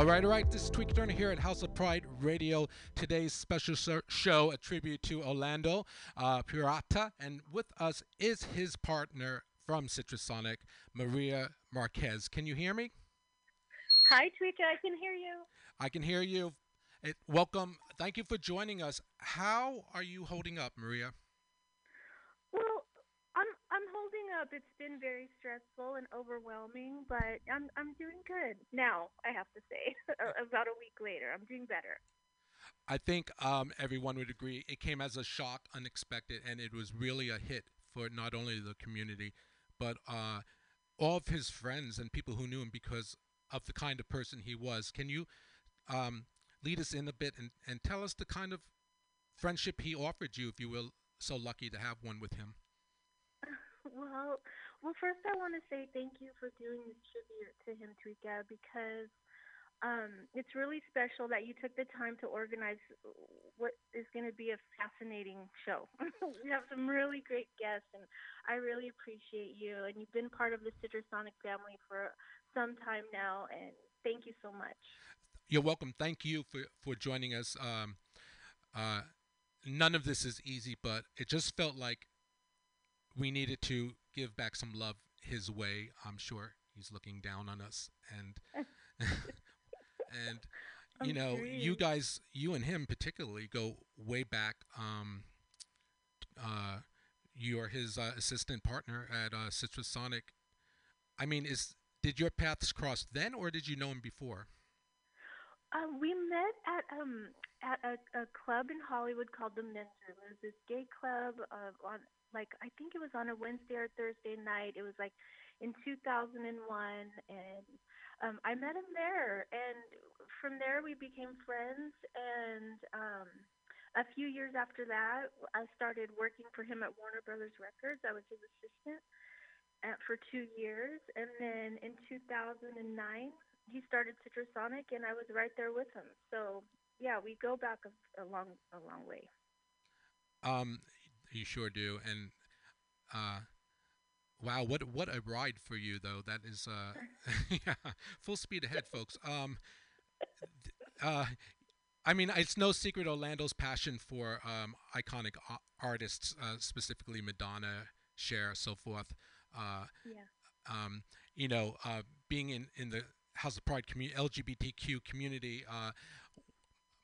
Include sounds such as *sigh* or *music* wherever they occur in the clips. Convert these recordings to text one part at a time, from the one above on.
All right, all right. This is Tweak Turner here at House of Pride Radio. Today's special show, a tribute to Orlando uh, Puerta, and with us is his partner from Citrusonic, Maria Marquez. Can you hear me? Hi, Tweeka. I can hear you. I can hear you. It, welcome. Thank you for joining us. How are you holding up, Maria? Well, I'm I'm holding up. It's been very stressful and overwhelming, but I'm I'm doing good now. I have to say, *laughs* about a week later, I'm doing better. I think um, everyone would agree it came as a shock, unexpected, and it was really a hit for not only the community, but uh, all of his friends and people who knew him because of the kind of person he was. Can you um, lead us in a bit and, and tell us the kind of friendship he offered you if you were so lucky to have one with him? *laughs* Well, well, first I want to say thank you for doing this tribute to him, Tweeka, because um, it's really special that you took the time to organize what is going to be a fascinating show. *laughs* we have some really great guests, and I really appreciate you. And you've been part of the Citrusonic family for some time now, and thank you so much. You're welcome. Thank you for, for joining us. Um, uh, none of this is easy, but it just felt like we needed to give back some love his way. I'm sure he's looking down on us, and *laughs* and you know, you guys, you and him particularly go way back. Um, uh, you are his uh, assistant partner at uh, Citrusonic. I mean, is did your paths cross then, or did you know him before? Um, we met at um at a, a club in Hollywood called the Room. It was this gay club uh, on like I think it was on a Wednesday or Thursday night. It was like in 2001, and um, I met him there. And from there, we became friends. And um, a few years after that, I started working for him at Warner Brothers Records. I was his assistant at, for two years, and then in 2009 he started Citrusonic, and I was right there with him. So yeah, we go back a, a long, a long way. Um, you sure do, and uh, wow, what what a ride for you though. That is uh, *laughs* yeah, full speed ahead, folks. Um, th- uh, I mean, it's no secret Orlando's passion for um, iconic artists, uh, specifically Madonna, Cher, so forth. Uh, Yeah. um, you know, uh, being in, in the House of Pride commu- LGBTQ community, uh,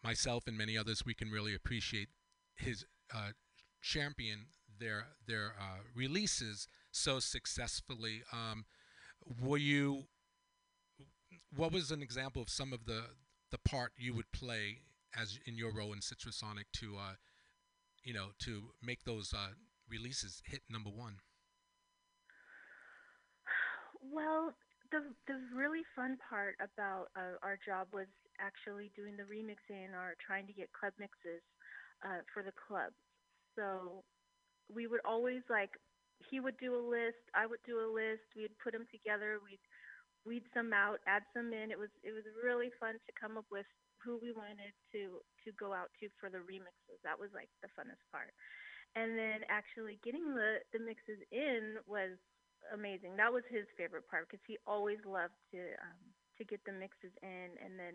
myself and many others, we can really appreciate his uh, champion their their uh, releases so successfully. Um, were you? What was an example of some of the the part you would play as in your role in Citrusonic to, uh, you know, to make those uh, releases hit number one? Well, the the really fun part about uh, our job was actually doing the remixing or trying to get club mixes uh, for the clubs. So we would always like he would do a list, I would do a list, we'd put them together, we'd weed some out, add some in. It was it was really fun to come up with who we wanted to to go out to for the remixes. That was like the funnest part. And then actually getting the the mixes in was amazing. That was his favorite part because he always loved to um, to get the mixes in, and then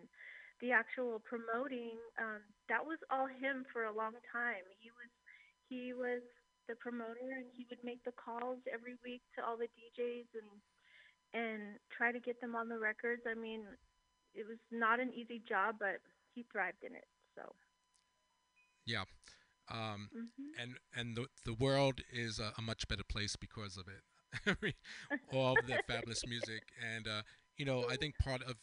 the actual promoting. Um, that was all him for a long time. He was he was the promoter, and he would make the calls every week to all the DJs and and try to get them on the records. I mean, it was not an easy job, but he thrived in it. So. Yeah. Um, hmm and and the the world is a, a much better place because of it. *laughs* All of the fabulous music, and uh, you know, I think part of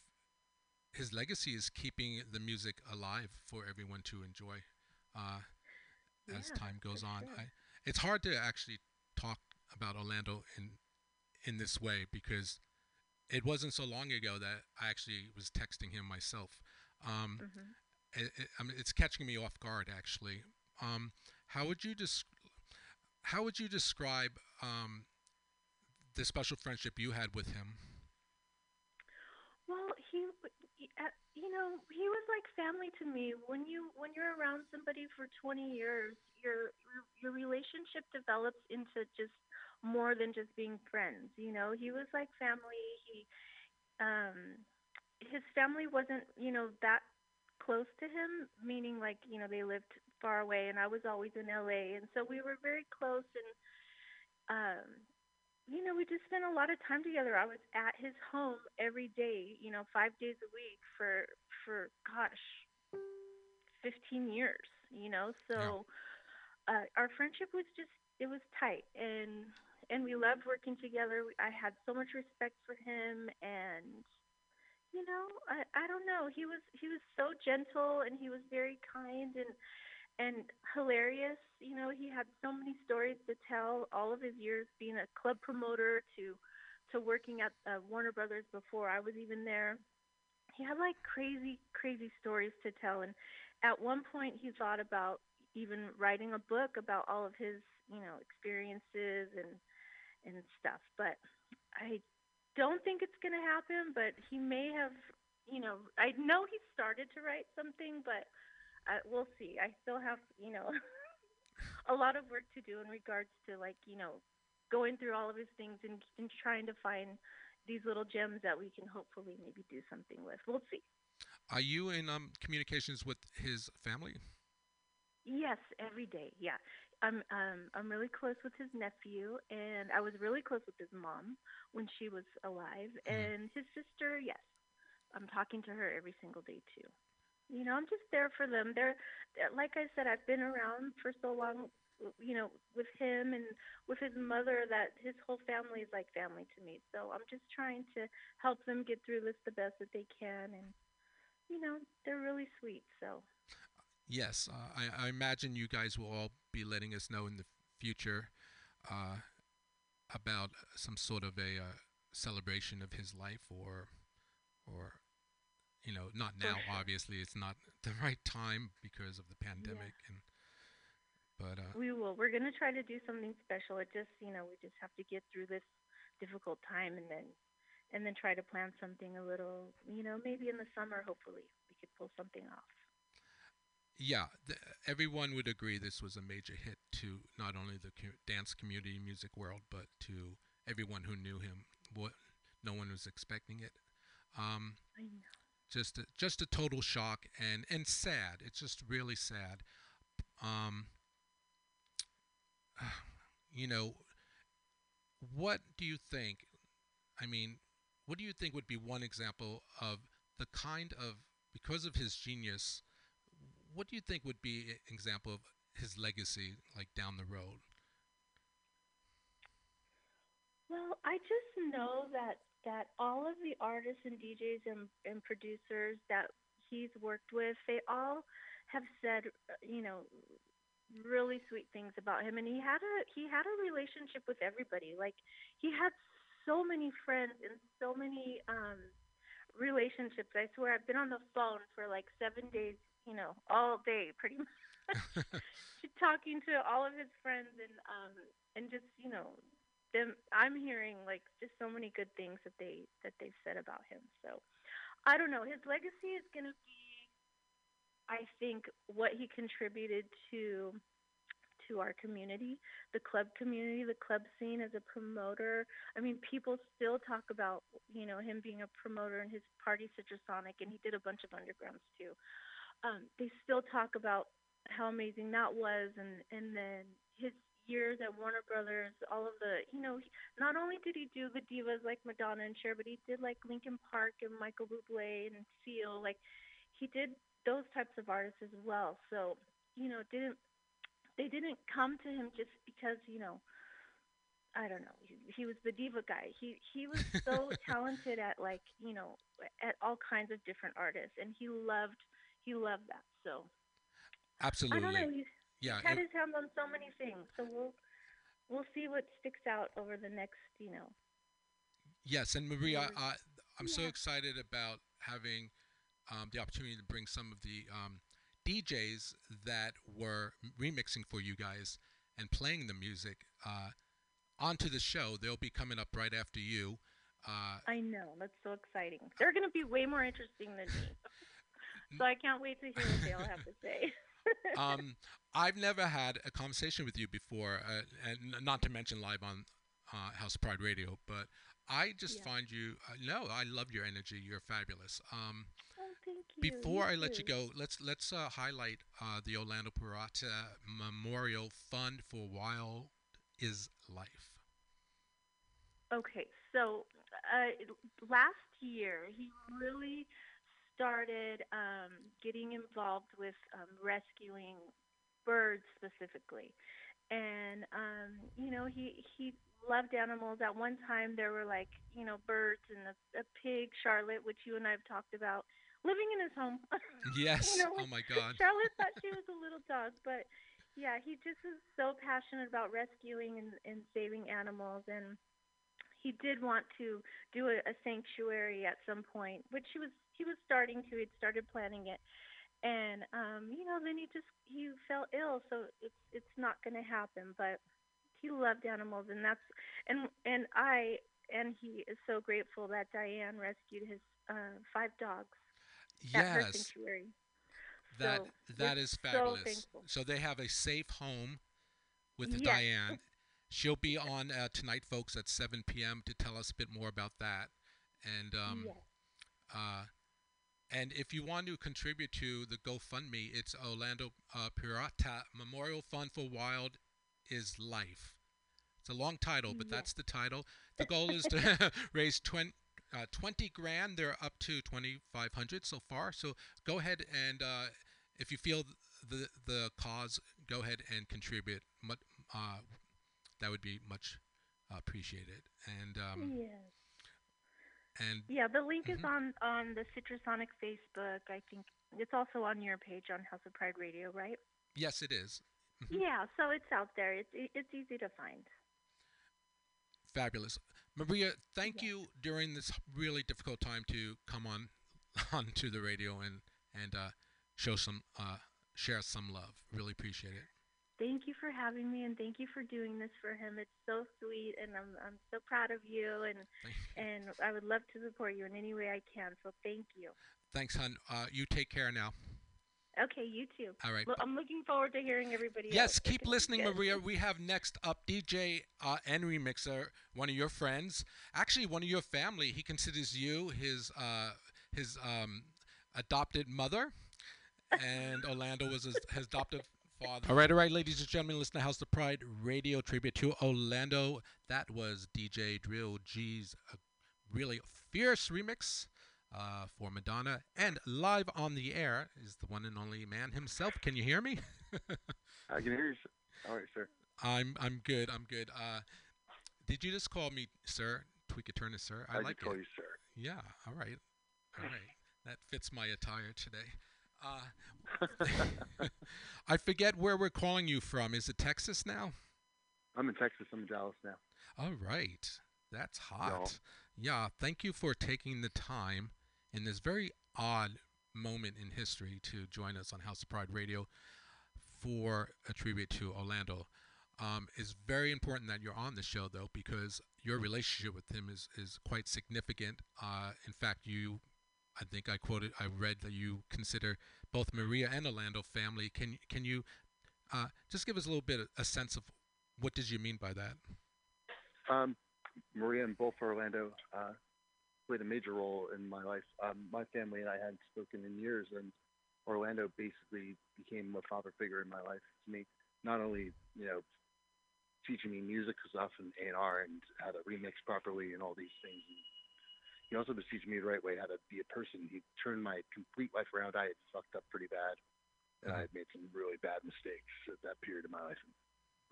his legacy is keeping the music alive for everyone to enjoy uh, as Yeah, time goes on. sure. I, it's hard to actually talk about Orlando in in this way because it wasn't so long ago that I actually was texting him myself. Um, hmm it, it, I mean, it's catching me off guard actually. Um, how would you des- How would you describe um, the special friendship you had with him? Well, he, you know, he was like family to me. When you when you're around somebody for 20 years, your your relationship develops into just more than just being friends. You know, he was like family. He, um, his family wasn't, you know, that close to him, meaning like you know they lived far away, and I was always in LA, and so we were very close and. Um, you know, we just spent a lot of time together. I was at his home every day, you know, five days a week for for gosh, fifteen years. You know, so uh, our friendship was just it was tight, and and we loved working together. I had so much respect for him, and you know, I I don't know. He was he was so gentle, and he was very kind, and and hilarious. You know, he had so many stories to tell. All of his years being a club promoter to to working at uh, Warner Brothers before I was even there. He had like crazy, crazy stories to tell. And at one point, he thought about even writing a book about all of his, you know, experiences and and stuff. But I don't think it's going to happen. But he may have, you know, I know he started to write something, but I, we'll see. I still have, you know, *laughs* a lot of work to do in regards to like, you know, going through all of his things and, and trying to find these little gems that we can hopefully maybe do something with. We'll see. Are you in um, communications with his family? Yes, every day. Yeah. I'm um I'm really close with his nephew and I was really close with his mom when she was alive Mhm. and his sister, yes. I'm talking to her every single day too. You know, I'm just there for them. They're, they're like I said I've been around for so long you know, with him and with his mother that his whole family is like family to me. So I'm just trying to help them get through this the best that they can and you know, they're really sweet. So Yes, uh, I, I imagine you guys will all be letting us know in the future uh, about some sort of a uh, celebration of his life, or, or, you know, not now. sure. Obviously, it's not *laughs* the right time because of the pandemic, and but uh, We will. We're gonna try to do something special. It just, you know, we just have to get through this difficult time, and then, and then try to plan something a little, you know, maybe in the summer. Hopefully, we could pull something off. yeah, th- everyone would agree this was a major hit to not only the co- dance community, music world, but to everyone who knew him. What no one was expecting it. Um, I know. Just a, just a total shock and and sad. It's just really sad. Um, *sighs* you know, what do you think? I mean, what do you think would be one example of the kind of because of his genius? What do you think would be an example of his legacy, like down the road? Well, I just know that that all of the artists and DJs and, and producers that he's worked with, they all have said, you know, really sweet things about him. And he had a he had a relationship with everybody. Like he had so many friends and so many um relationships. I swear I've been on the phone for like seven days, you know, all day pretty much *laughs* *laughs* talking to all of his friends and um and just, you know, them I'm hearing like just so many good things that they that they've said about him. So I don't know. His legacy is gonna be I think what he contributed to to our community, the club community, the club scene as a promoter. I mean, people still talk about, you know, him being a promoter and his party Citrusonic and he did a bunch of undergrounds too. Um, they still talk about how amazing that was and and then his years at Warner Brothers, all of the, you know, not only did he do the divas like Madonna and Cher, but he did like Linkin Park and Michael Bublé and Seal. Like he did those types of artists as well. So, you know, didn't they didn't come to him just because, you know, I don't know. He, he was the diva guy. He he was *laughs* so talented at like, you know, at all kinds of different artists and he loved he loved that. So, Absolutely. I don't know. Yeah. had it- his hands on so many things. So we'll we'll see what sticks out over the next, you know, Yes, and Maria, Really? uh, I'm so excited about having um, the opportunity to bring some of the um, DJs that were remixing for you guys and playing the music uh, onto the show. They'll be coming up right after you. Uh, I know. That's so exciting. They're going to be way more interesting than me. *laughs* so I can't wait to hear what they all have to say. *laughs* um, I've never had a conversation with you before, uh, and not to mention live on uh, House of Pride Radio, but I just Yeah. find you. Uh, no, I love your energy. You're fabulous. Um, oh, thank you. before I let you go, let's let's uh, highlight uh, the Orlando Puerta Memorial Fund for Wild is Life. Okay, so uh, last year he really started um, getting involved with um, rescuing birds specifically, and um, you know he he loved animals. At one time there were like you know birds and a, a pig, Charlotte, which you and I have talked about, living in his home. *laughs* Yes. know, oh my *laughs* God. Charlotte thought she was a little dog, but yeah, he just is so passionate about rescuing and, and saving animals, and he did want to do a, a sanctuary at some point, which he was he was starting to. He'd started planning it, and um, you know, then he just he fell ill, so it's it's not going to happen. But he loved animals, and that's and and I and he is so grateful that Diane rescued his uh, five dogs at her sanctuary. That So, that so fabulous. So they have a safe home with Yes. Diane. *laughs* She'll be on uh, tonight, folks, at 7 p.m. to tell us a bit more about that. And um, yes. uh, and if you want to contribute to the GoFundMe, it's Orlando uh, Puerta Memorial Fund for Wild is Life. It's a long title, but Yes. that's the title. The goal is to *laughs* raise 20, uh, 20 grand. They're up to 2,500 so far. So go ahead and uh, if you feel the the cause, go ahead and contribute. Uh, that would be much appreciated. And um, yes. And Yeah, the link is Mhm. on on the Citrusonic Facebook. I think it's also on your page on House of Pride Radio, right? yes, it is. Mhm. Yeah, so it's out there. It's it's easy to find. Fabulous. Maria, thank Yeah. you during this really difficult time to come on *laughs* onto the radio and and uh, show some uh, share some love. Really appreciate it. Thank you for having me, and thank you for doing this for him. It's so sweet, and I'm I'm so proud of you, and and I would love to support you in any way I can. So thank you. Thanks, hun. Uh, you take care now. Okay, you too. All right. Well, I'm looking forward to hearing everybody. Yes, else. Keep listening. Maria. We have next up DJ uh, and remixer, one of your friends, actually one of your family. He considers you his uh, his um, adopted mother, *laughs* and Orlando was his, his adopted father. All right, all right, ladies and gentlemen, listen to House of Pride Radio tribute to Orlando. That was DJ Drew G's uh, really fierce remix uh, for Madonna, and live on the air is the one and only man himself. Can you hear me? *laughs* I can hear you. All right, sir. I'm I'm good. I'm good. Uh, did you just call me sir? Turn to sir. I, I, like call it. you sir. Yeah. All right. All right. That fits my attire today. Uh, *laughs* I forget where we're calling you from. Is it Texas now? I'm in Texas. I'm in Dallas now. All right. That's hot. Yeah. Thank you for taking the time in this very odd moment in history to join us on House of Pride Radio for a tribute to Orlando. Um, it's very important that you're on the show, though, because your relationship with him is, is quite significant. Uh, in fact, you, I think I quoted, I read that you consider both Maria and Orlando family. Can can you uh, just give us a little bit of a sense of what did you mean by that? Um, Maria and both Orlando uh, played a major role in my life. Um, my family and I hadn't spoken in years, and Orlando basically became a father figure in my life to me. Not only, you know, teaching me music stuff and A&R and how to remix properly and all these things. And he also teaching me the right way how to be a person. He turned my complete life around. I had fucked up pretty bad, and I had made some really bad mistakes at that period of my life. And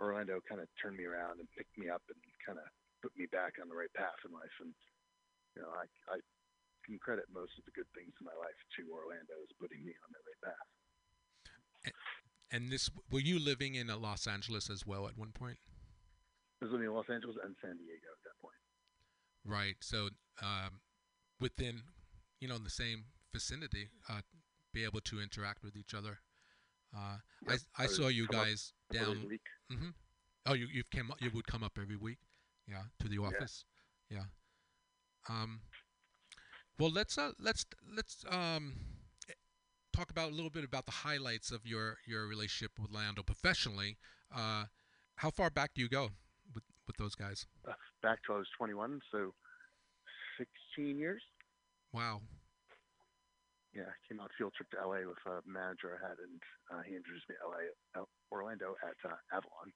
Orlando kind of turned me around and picked me up and kind of put me back on the right path in life. And you know, I I can credit most of the good things in my life to Orlando as putting me on the right path. And this, were you living in uh, Los Angeles as well at one point? I was living in Los Angeles and San Diego at that point. Right. So um, within, you know, in the same vicinity, uh, be able to interact with each other. Uh, Yep, I, I saw you come up guys down. a week. hmm Oh, you you've came up, you would come up every week, yeah, to the office, yeah. Um, well, let's uh, let's let's um, talk about a little bit about the highlights of your your relationship with Lando professionally. Uh, how far back do you go with with those guys? Uh, back till I was 21, so 16 years. Wow. Yeah, I came out field trip to LA with a manager I had, and uh, he introduced me to LA, uh, Orlando at uh, Avalon.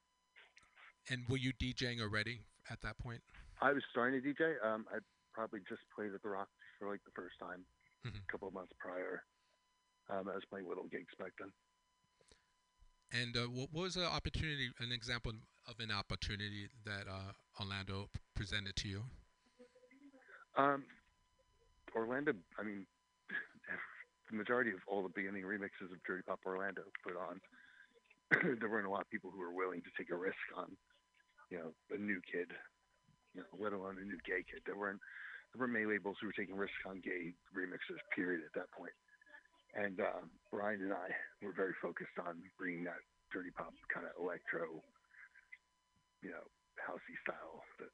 And were you DJing already at that point? I was starting to DJ. Um, I probably just played at the Rock for like the first time Mhm. a couple of months prior. Um, I was playing little gigs back then. And uh, what, what was an opportunity, an example of an opportunity that uh, Orlando presented to you? Um, Orlando, I mean, *laughs* the majority of all the beginning remixes of Dirty Pop Orlando put on, *clears throat* there weren't a lot of people who were willing to take a risk on, you know, a new kid, you know, let alone a new gay kid. There weren't there weren't many labels who were taking risks on gay remixes. Period. At that point. and um, Brian and I were very focused on bringing that dirty pop kind of electro, you know, housey style that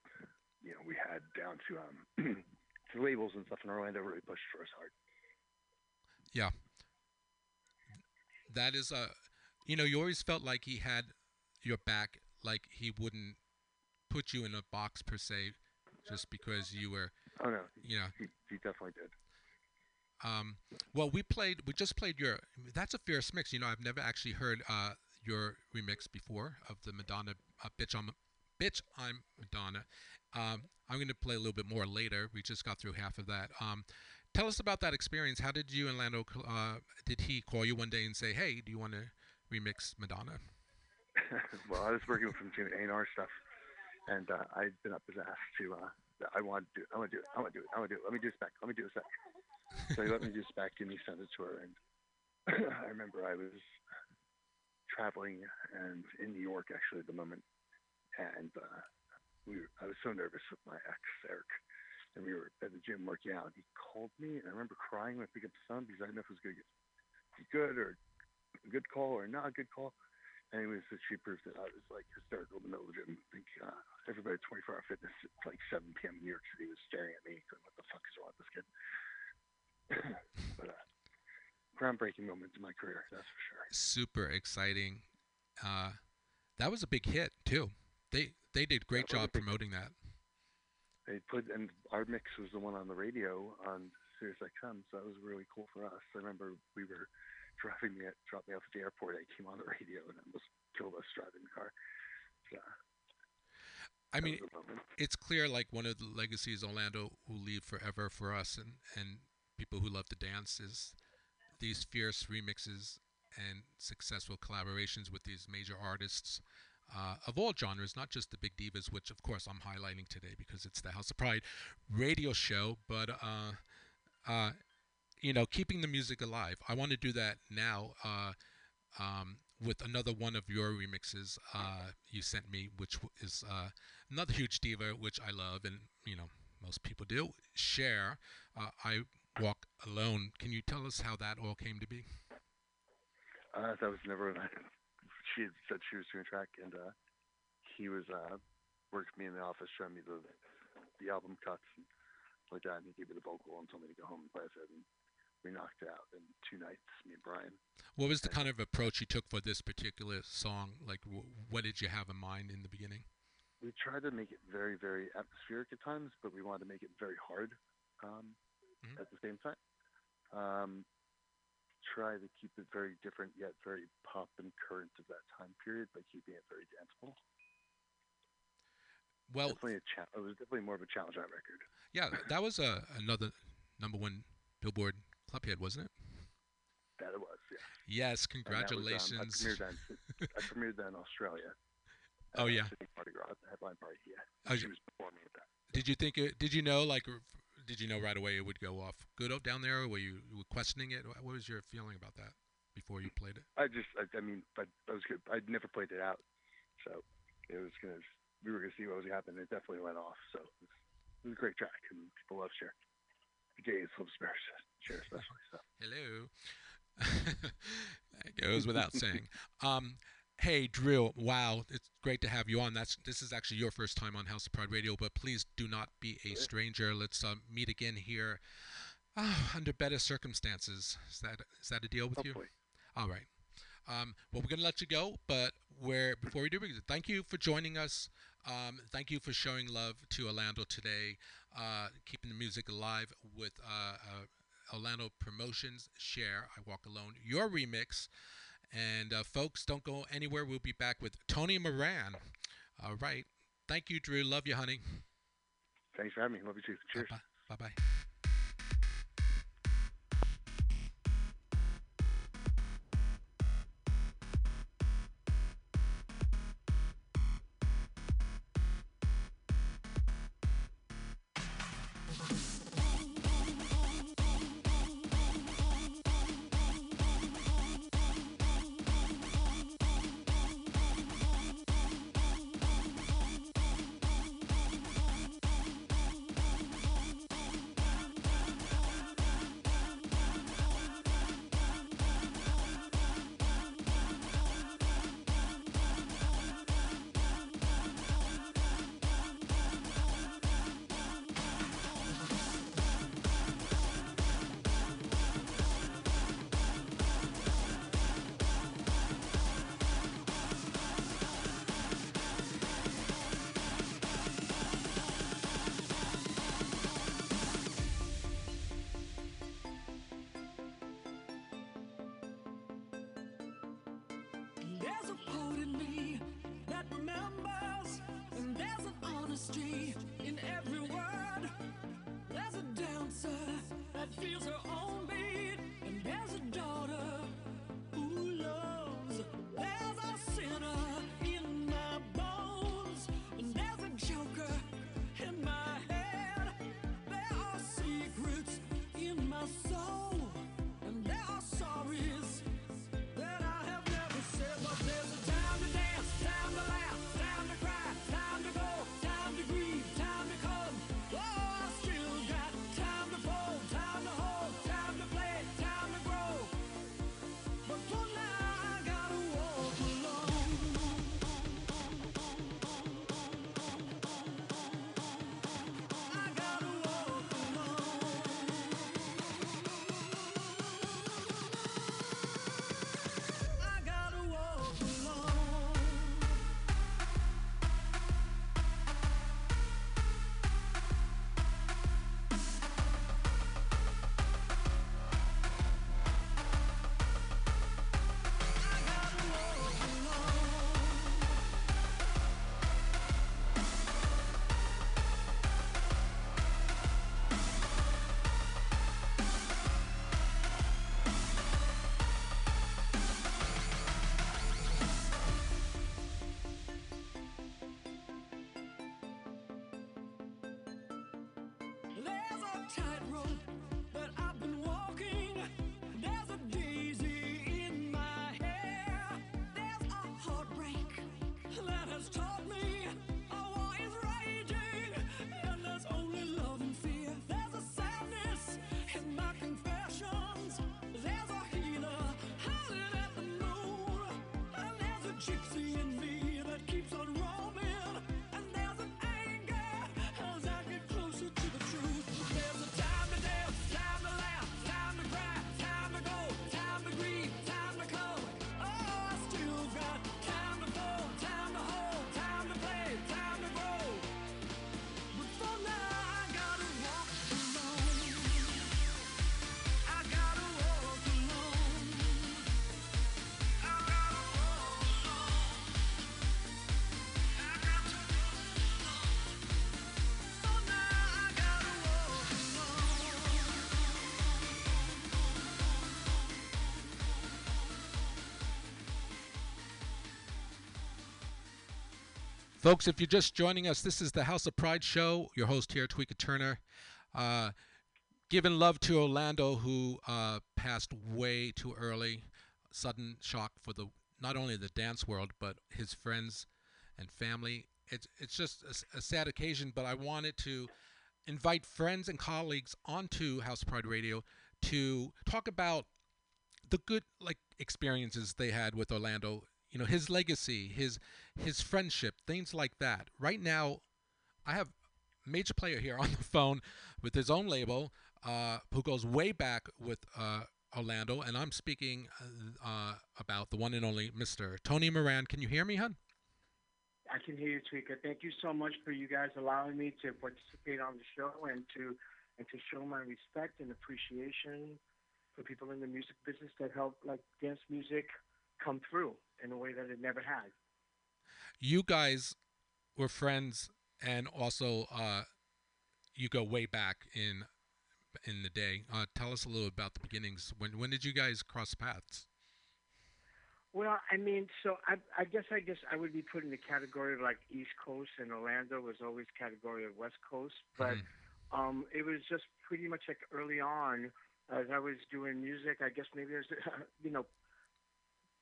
you know we had down to um *clears throat* to labels and stuff in Orlando really pushed for us hard. Yeah, that is a, you know, you always felt like he had your back, like he wouldn't put you in a box per se, just because you were, Oh no, you know. he, he definitely did. Um, well, we played, we just played your. That's a fierce mix. You know, I've never actually heard uh, your remix before of the Madonna uh, "Bitch I'm Bitch I'm Madonna." Um, I'm going to play a little bit more later. We just got through half of that. Um, tell us about that experience. How did you and Lando? Uh, did he call you one day and say, "Hey, do you want to remix Madonna?" *laughs* *laughs* well, I was working with him doing A&R stuff, and uh, I'd been up his ass to. Uh, I want to do. it. I want to do it. I want to do it. I want to do it. Let me do this back. Let me do this back. so he let me do this back, and he sent it to her. And *clears throat* I remember I was traveling and in New York actually at the moment, and uh, we were, I was so nervous with my ex Eric, and we were at the gym working out. He called me, and I remember crying when I picked up the phone because I didn't know if it was going to get good or a good call or not a good call. Anyways, she proved that I was like hysterical in the middle of the gym. I think uh, everybody at 24 Hour Fitness at like 7 p.m. in New York City was staring at me, going, "What the fuck is wrong with this kid?" *coughs* but uh, groundbreaking moment in my career, that's for sure. Super exciting. Uh, that was a big hit too. They they did a great Yeah, it was a job promoting that. They put and our mix was the one on the radio on Sirius XM, so that was really cool for us. I remember we were *laughs* driving me at dropped me off at the airport. I came on the radio and almost killed us driving the car. So, I mean, was a moment. it's clear like one of the legacies Orlando will leave forever for us and, and people who love to dance is these fierce remixes and successful collaborations with these major artists uh, of all genres, not just the big divas, which of course I'm highlighting today because it's the House of Pride radio show, but uh, uh, you know, keeping the music alive. I want to do that now. Uh, um, with another one of your remixes uh, you sent me, which is uh, another huge diva, which I love, and you know most people do. Cher, I walk alone. Can you tell us how that all came to be? That was never. *laughs* She had said she was doing track, and uh, he was uh, worked with me in the office, showing me the the album cuts and like that, and he gave me the vocal and told me to go home and play with it, and we knocked it out in two nights, me and Brian. What was the kind of approach you took for this particular song? Like, w- what did you have in mind in the beginning? We tried to make it very, very atmospheric at times, but we wanted to make it very hard um, Mhm. at the same time. Um, try to keep it very different yet very pop and current of that time period by keeping it very danceable. Well, definitely a cha- it was definitely more of a challenge on record. yeah, that was a another number one Billboard club hit, wasn't it? That it was, yeah. Yes, that was, um, congratulations. I premiered I premiered that in Australia. Oh, uh, yeah. Mardi Gras, headline party. Yeah, Oh, she was performing at that. Did you think it? Did you know like? Did you know right away it would go off good up down there? Or were you were questioning it? What was your feeling about that before you played it? I just, I, I mean, I, I was good. I'd never played it out, so it was gonna. We were gonna see what was gonna happen. It definitely went off, so it was, it was a great track, and people love Cher. Love Cher, Cher especially. So Hello. *laughs* that goes without saying. Um, hey, Drew. Wow, it's great to have you on. That's this is actually your first time on House of Pride Radio, but please do not be a stranger. Let's uh, meet again here uh, *sighs* under better circumstances. Is that is that a deal with you? hopefully, All right. Um, well, we're going to let you go, but where before we do, thank you for joining us. Um, thank you for showing love to Orlando today, uh, keeping the music alive with uh, uh, Orlando Promotions. Cher I Walk Alone, your remix. And uh, folks, don't go anywhere. We'll be back with Tony Moran. All right. Thank you, Drew. Love you, honey. thanks for having me. Love you too. Cheers. Bye bye. There's Folks, if you're just joining us, this is the House of Pride show. Your host here, Tweeka Turner. Uh, giving love to Orlando, who uh, passed way too early. Sudden shock for the not only the dance world, but his friends and family. It's it's just a sad occasion, but I wanted to invite friends and colleagues onto House of Pride Radio to talk about the good like experiences they had with Orlando. You know, his legacy, his his friendship, things like that. Right now, I have a major player here *laughs* on the phone with his own label, uh, who goes way back with uh, Orlando, and I'm speaking uh, about the one and only Mr. Tony Moran. Can you hear me, hon? I can hear you, Tweeka. Thank you so much for you guys allowing me to participate on the show and to and to show my respect and appreciation for people in the music business that help like dance music come through in a way that it never had. You guys were friends, and also uh, you go way back in in the day. Uh, tell us a little about the beginnings. When when did you guys cross paths? Well, I mean, so I, I guess I guess I would be put in the category of like East Coast, and Orlando was always category of West Coast. But Mhm. um, it was just pretty much like early on as I was doing music. I guess maybe there's *laughs* you know,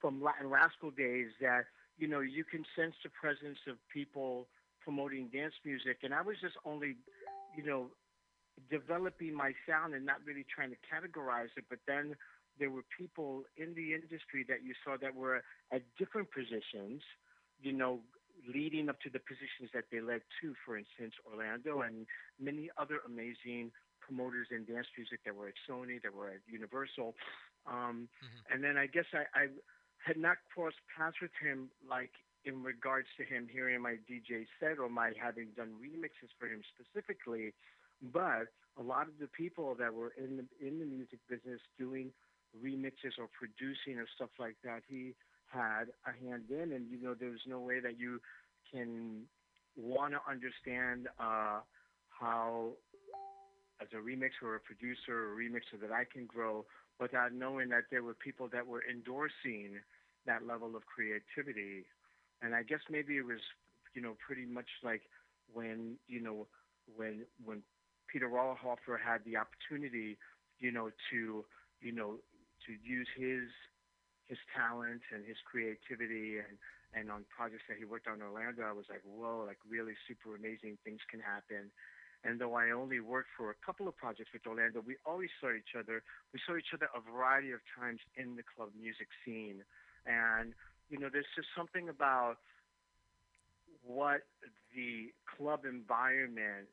from Latin Rascal days that you know you can sense the presence of people promoting dance music, and I was just only, you know, developing my sound and not really trying to categorize it. But then there were people in the industry that you saw that were at different positions, you know, leading up to the positions that they led to, for instance, Orlando and many other amazing promoters in dance music that were at Sony, that were at Universal. Um, Mhm. And then I guess I, I had not crossed paths with him, like in regards to him hearing my DJ set or my having done remixes for him specifically. But a lot of the people that were in the in the music business doing remixes or producing or stuff like that, he had a hand in, and you know, there's no way that you can want to understand uh, how, as a remixer or a producer or a remixer, that I can grow without knowing that there were people that were endorsing that level of creativity. And I guess maybe it was, you know, pretty much like when, you know, when when Peter Rauhofer had the opportunity, you know, to, you know, to use his his talent and his creativity and and on projects that he worked on in Orlando, I was like, whoa, like really super amazing things can happen. And though I only worked for a couple of projects with Orlando, we always saw each other. We saw each other a variety of times in the club music scene. And, you know, there's just something about what the club environment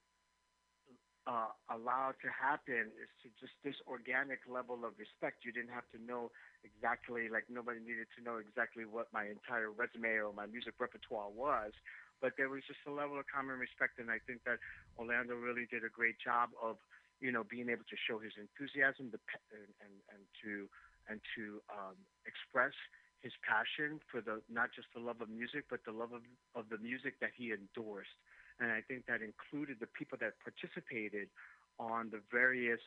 uh, allowed to happen is to just this organic level of respect. You didn't have to know exactly, like nobody needed to know exactly what my entire resume or my music repertoire was, but there was just a level of common respect, and I think that Orlando really did a great job of, you know, being able to show his enthusiasm, and, and and to and to um, express his passion for the not just the love of music, but the love of of the music that he endorsed and I think that included the people that participated on the various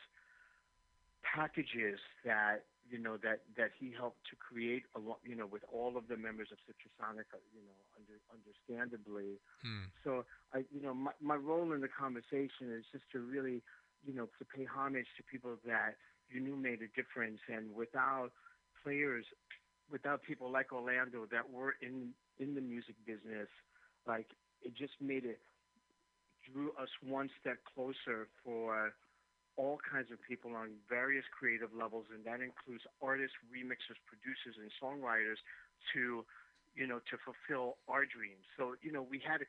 packages that you know that that he helped to create along you know with all of the members of Citrusonic uh, you know under, understandably Hmm. so I you know my, my role in the conversation is just to really you know to pay homage to people that you knew made a difference and without players without people like Orlando that were in in the music business like it just made it drew us one step closer for all kinds of people on various creative levels, and that includes artists, remixers, producers, and songwriters to, you know, to fulfill our dreams. So, you know, we had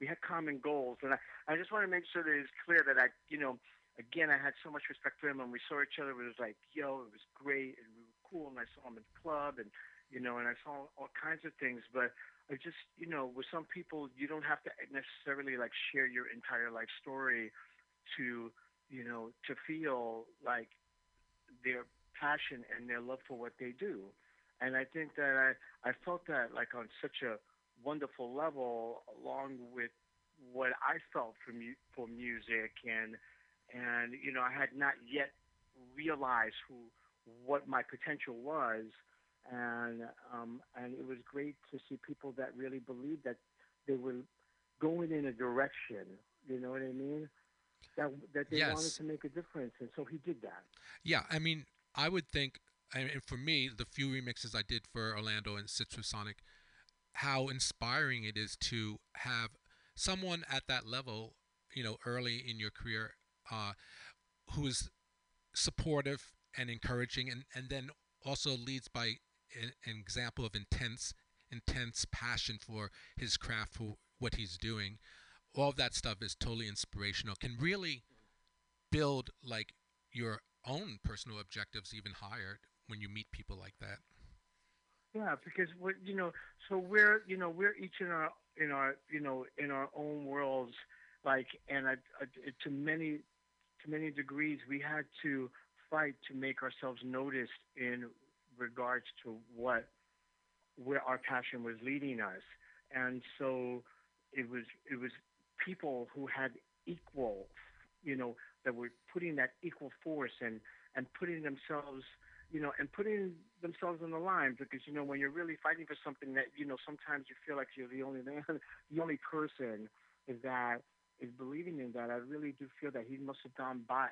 we had common goals, and I, I just want to make sure that it's clear that I, you know, again, I had so much respect for him, and we saw each other. It was like, yo, it was great, were cool, and I saw him in the club, and you know, and I saw all kinds of things, but I just, you know, with some people, you don't have to necessarily like share your entire life story to, you know, to feel like their passion and their love for what they do. And I think that I, I felt that like on such a wonderful level, along with what I felt for mu- for music, and and you know, I had not yet realized who what my potential was and um, and it was great to see people that really believed that they were going in a direction. You know what I mean? That that they wanted to make a difference, and so he did that. Yeah, I mean, I would think, mean, for me, the few remixes I did for Orlando and Citrusonic, how inspiring it is to have someone at that level you know, early in your career, uh, who is supportive and encouraging, and and then also leads by an, an example of intense intense passion for his craft for what he's doing. All of that stuff is totally inspirational. Can really build like your own personal objectives even higher when you meet people like that. Yeah, because we're you know, so we're you know we're each in our in our you know in our own worlds, like and I, I, to many to many degrees we had to fight to make ourselves noticed in regards to what where our passion was leading us, and so it was it was people who had equal, you know, that were putting that equal force and and putting themselves you know, and putting themselves on the line because you know when you're really fighting for something that you know sometimes you feel like you're the only man, *laughs* the only person that is believing in that. I really do feel that he must have gone by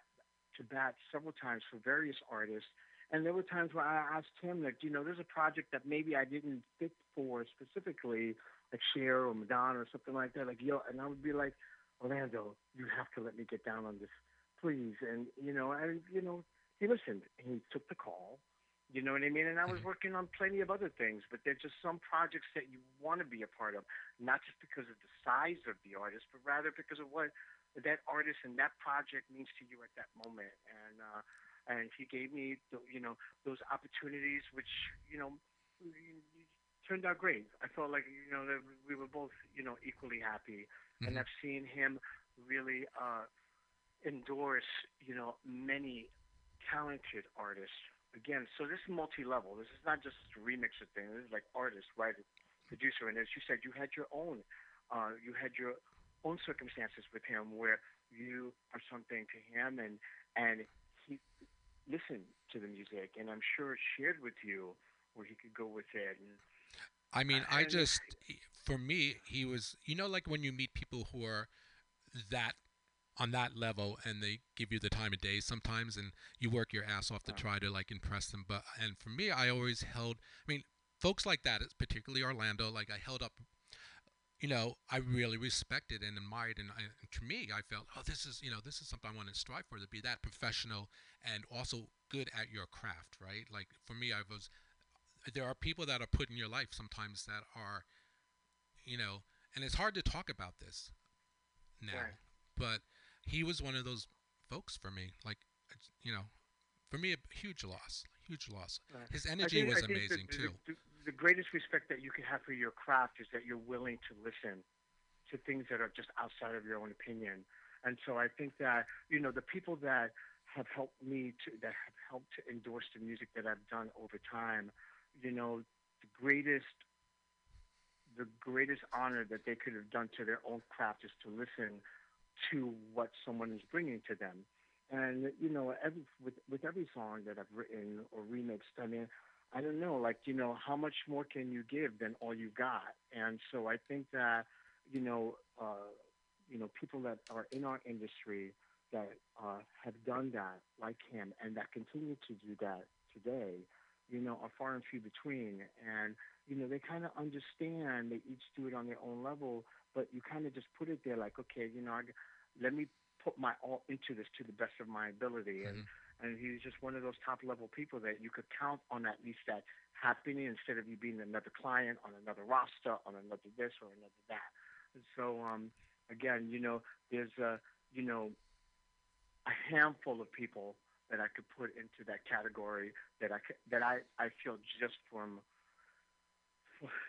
to bat several times for various artists, and there were times where I asked him like, you know there's a project that maybe I didn't fit for specifically, like Cher or Madonna or something like that. Like yo, and I would be like, Orlando, you have to let me get down on this, please. And you know, and you know he listened. He took the call. You know what I mean? And I was mm-hmm. working on plenty of other things, but there's just some projects that you want to be a part of, not just because of the size of the artist, but rather because of what that artist and that project means to you at that moment. And uh, and he gave me, the, you know, those opportunities, which you know, turned out great. I felt like you know that we were both, you know, equally happy, and Mhm. I've seen him really uh, endorse, you know, many talented artists. Again, so this is multi-level. This is not just a remixer thing. This is like artist, writer, producer. And as you said, you had your own, uh, you had your own circumstances with him where you are something to him, and and he listened to the music, and I'm sure shared with you where he could go with it. And I mean, I just, for me, he was, you know, like when you meet people who are that on that level and they give you the time of day sometimes and you work your ass off to try to like impress them. But, and for me, I always held, I mean, folks like that, it's particularly Orlando, like I held up, you know, I really respected and admired. And, I, and to me, I felt, oh, this is, you know, this is something I want to strive for to be that professional and also good at your craft, right? Like for me, I was, there are people that are put in your life sometimes that are, you know, and it's hard to talk about this now, but he was one of those folks for me. Like, you know, for me, a huge loss, huge loss. His energy think- was amazing the, too. The, the, greatest respect that you can have for your craft is that you're willing to listen to things that are just outside of your own opinion. And so I think that you know the people that have helped me to that have helped to endorse the music that I've done over time, you know, the greatest the greatest honor that they could have done to their own craft is to listen to what someone is bringing to them. And you know, every, with with every song that I've written or remixed, I mean, I don't know, like you know, how much more can you give than all you got? And so I think that you know, uh, you know, people that are in our industry that uh, have done that, like him, and that continue to do that today, you know, are far and few between. And you know, they kind of understand. They each do it on their own level, but you kind of just put it there, like, okay, you know, I, let me put my all into this to the best of my ability. And Mhm. and he's just one of those top level people that you could count on at least that happening instead of you being another client on another roster, on another this or another that. And so um, again, you know, there's a you know a handful of people that I could put into that category that I c- that I I feel just from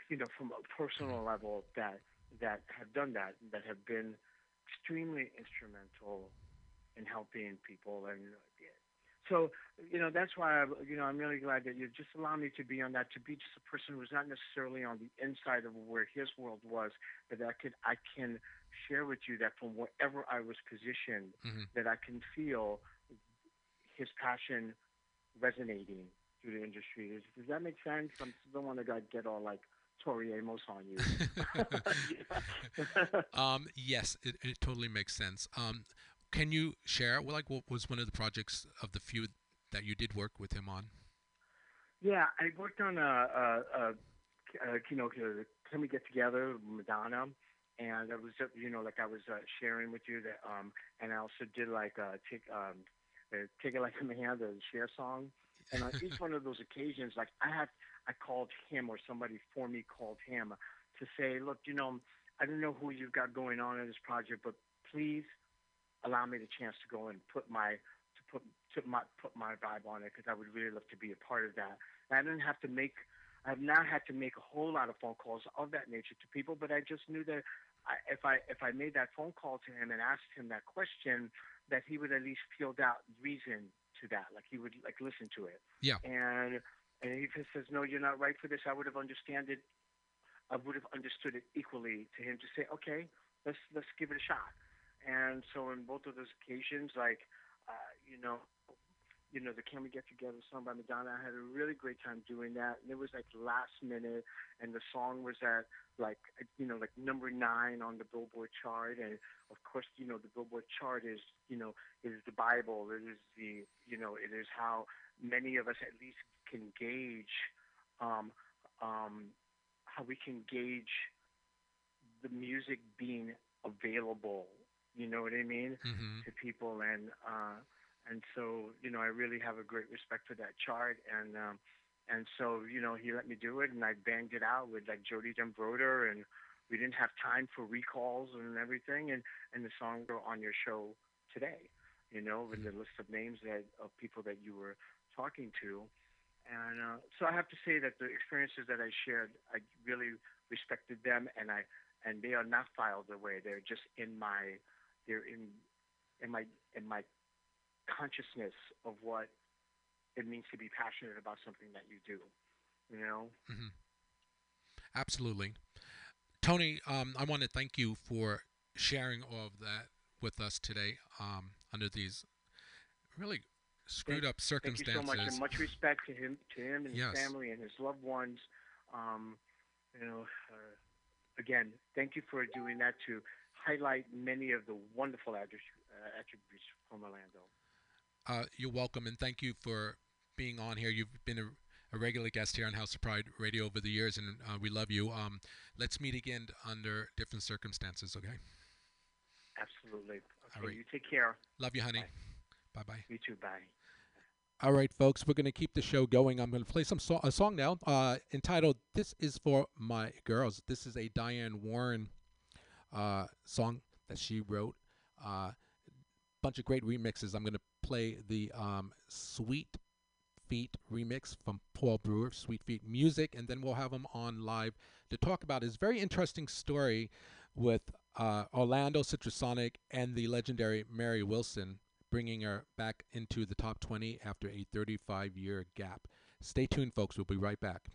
you know from a personal level that that have done that that have been extremely instrumental in helping people and so you know that's why I, you know I'm really glad that you just allow me to be on that to be just a person who's not necessarily on the inside of where his world was but that I could I can share with you that from wherever I was positioned Mhm. that I can feel his passion resonating through the industry. Does, does that make sense? I don't want to get all like Tori Amos on you. *laughs* *laughs* Um, yes, it, it totally makes sense. Um, can you Cher, well, like, what was one of the projects of the few that you did work with him on? Yeah, I worked on a, a, a, a you know, Can We Get Together, Madonna, and I was you know like I was uh, sharing with you that um and I also did like uh take um uh, take it like a man the share song and on each *laughs* one of those occasions like I had I called him or somebody for me called him to say look you know I don't know who you've got going on in this project but please allow me the chance to go and put my to put to my put my vibe on it because I would really love to be a part of that and I didn't have to make I have now had to make a whole lot of phone calls of that nature to people, but I just knew that I, if I if I made that phone call to him and asked him that question, that he would at least feel out reason to that, like he would like listen to it. Yeah. And and if he says no, you're not right for this, I would have understand it. I would have understood it equally to him to say, okay, let's let's give it a shot. And so in both of those occasions, like uh, you know, you know, the Can We Get Together song by Madonna. I had a really great time doing that. And it was like last minute, and the song was at like, you know, like number nine on the Billboard chart. And of course, you know, the Billboard chart is, you know, is the Bible. It is the, you know, it is how many of us at least can gauge, um, um, how we can gauge the music being available. You know what I mean? hmm to people and uh and so you know I really have a great respect for that chart and um and so you know he let me do it and I banged it out with like Jody den Broeder and we didn't have time for recalls and everything and and the song are on your show today you know with the list of names that of people that you were talking to and uh, so I have to say that the experiences that I shared I really respected them and I and they are not filed away they're just in my they're in in my in my consciousness of what it means to be passionate about something that you do. You know? hmm Absolutely. Tony, um, I want to thank you for sharing all of that with us today um, under these really screwed up circumstances. Thank you so much, and much respect to him, to him and Yes. his family and his loved ones. Um, you know, uh, again, thank you for doing that to highlight many of the wonderful attri- uh, attributes from Orlando. Uh, you're welcome, and thank you for being on here. You've been a, a regular guest here on House of Pride Radio over the years, and uh, we love you. Um, let's meet again under different circumstances, okay? Absolutely. Okay, All right. you take care. Love you, honey. Bye. Bye bye. You too. Bye. All right, folks, we're going to keep the show going. I'm going to play some so- a song now uh, entitled "This Is for My Girls." This is a Diane Warren uh, song that she wrote. Uh, bunch of great remixes. I'm going to play the um, Sweet Feet remix from Paul Brewer, Sweet Feet Music, and then we'll have him on live to talk about his very interesting story with uh, Orlando Citrusonic and the legendary Mary Wilson, bringing her back into the top 20 after a 35 year gap. Stay tuned, folks. We'll be right back.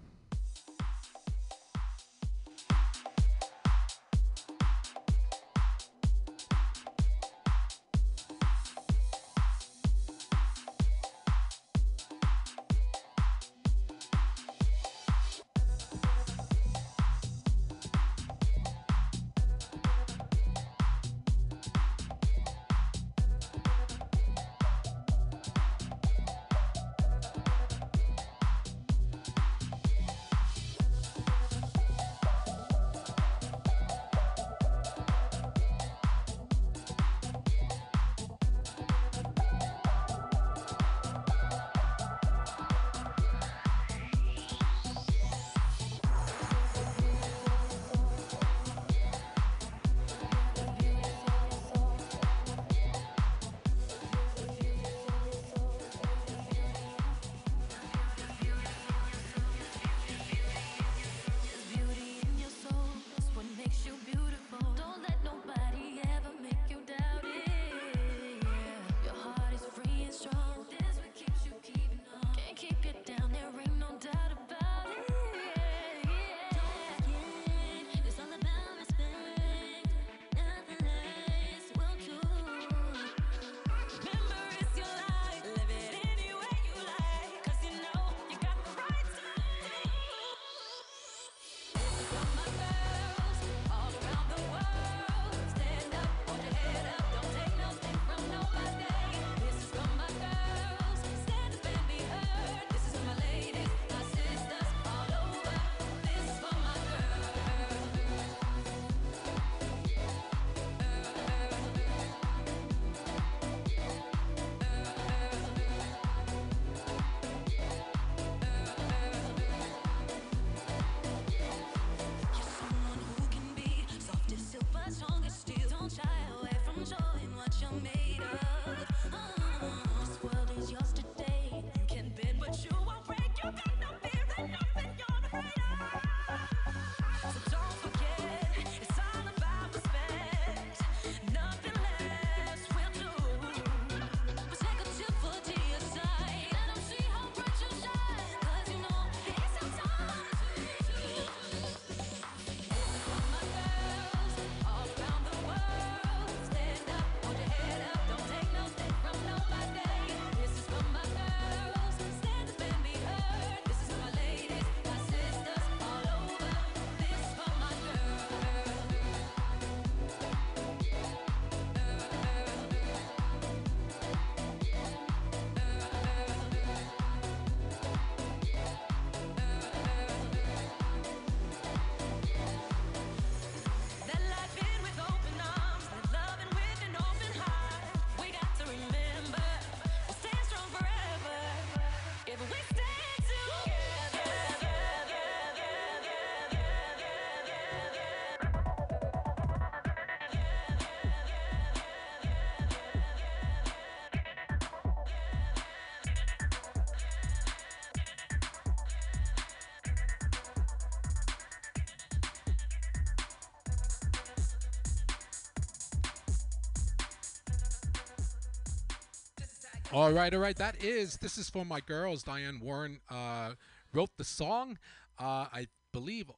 All right, all right. That is. This is for my girls. Diane Warren uh, wrote the song. Uh, I believe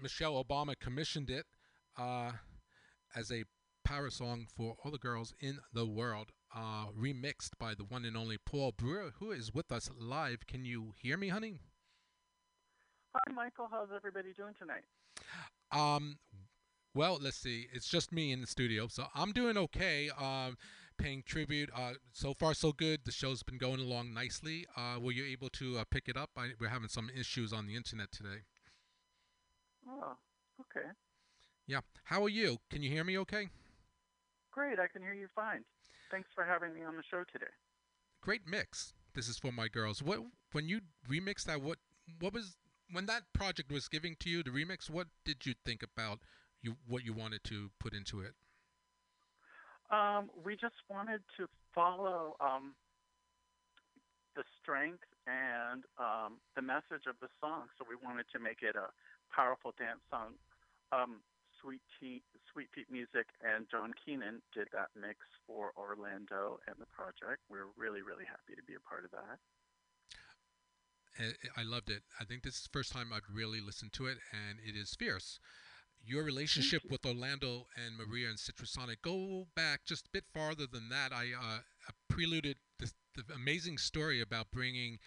Michelle Obama commissioned it uh, as a power song for all the girls in the world, uh, remixed by the one and only Paul Brewer, who is with us live. Can you hear me, honey? Hi, Michael. How's everybody doing tonight? Um, well, let's see. It's just me in the studio, so I'm doing okay. Um, paying tribute. Uh, so far, so good. The show's been going along nicely. Uh, were you able to uh, pick it up? I, we're having some issues on the internet today. Oh, okay. Yeah. How are you? Can you hear me okay? Great. I can hear you fine. Thanks for having me on the show today. Great mix. This is for my girls. What when you remixed that? What what was when that project was giving to you the remix? What did you think about you what you wanted to put into it? Um, we just wanted to follow um, the strength and um, the message of the song. So we wanted to make it a powerful dance song. Um, Sweet Pete, Sweet Pete Music and John Keenan did that mix for Orlando and the project. We're really, really happy to be a part of that. I I loved it. I think this is the first time I've really listened to it, and it is fierce. Your relationship with Orlando and Maria and Citrusonic go back just a bit farther than that. I uh, preluded this, the amazing story about bringing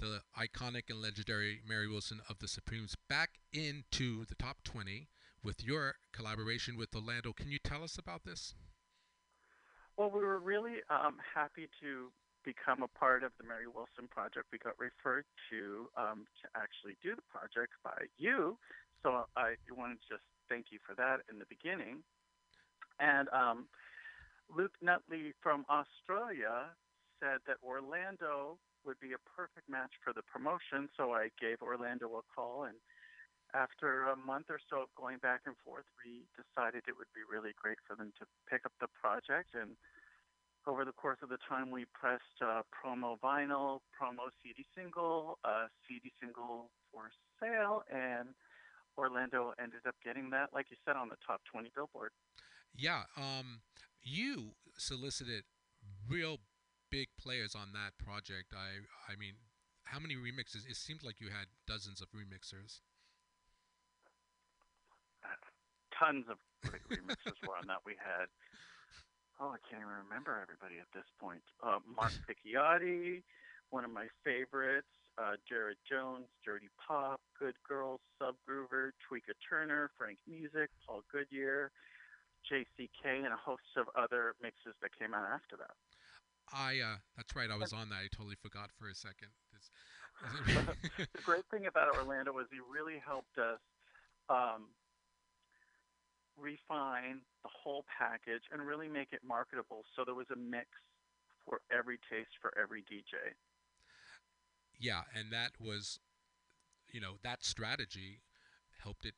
the iconic and legendary Mary Wilson of the Supremes back into the top 20 with your collaboration with Orlando. Can you tell us about this? Well, we were really um, happy to become a part of the Mary Wilson project. We got referred to um, to actually do the project by you, so I wanted to just thank you for that in the beginning. And um, Luke Nutley from Australia said that Orlando would be a perfect match for the promotion, so I gave Orlando a call and after a month or so of going back and forth, we decided it would be really great for them to pick up the project. And over the course of the time, we pressed uh, promo vinyl, promo CD single, uh, CD single for sale, and Orlando ended up getting that, like you said, on the top 20 Billboard. Yeah, um, you solicited real big players on that project. I, I mean, how many remixes? It seems like you had dozens of remixers. Tons of great remixes were on that. We had, oh, I can't even remember everybody at this point. Uh, Mark *laughs* Picchiotti, one of my favorites, uh, Jared Jones, Dirty Pop, Good Girls, Subgroover, Tweeka Turner, Frank Music, Paul Goodyear, JCK, and a host of other mixes that came out after that. I, uh, that's right. I was on that. I totally forgot for a second. It's- *laughs* the great thing about Orlando was he really helped us um, refine the whole package and really make it marketable. So there was a mix for every taste for every DJ. Yeah, and that was, you know, that strategy helped it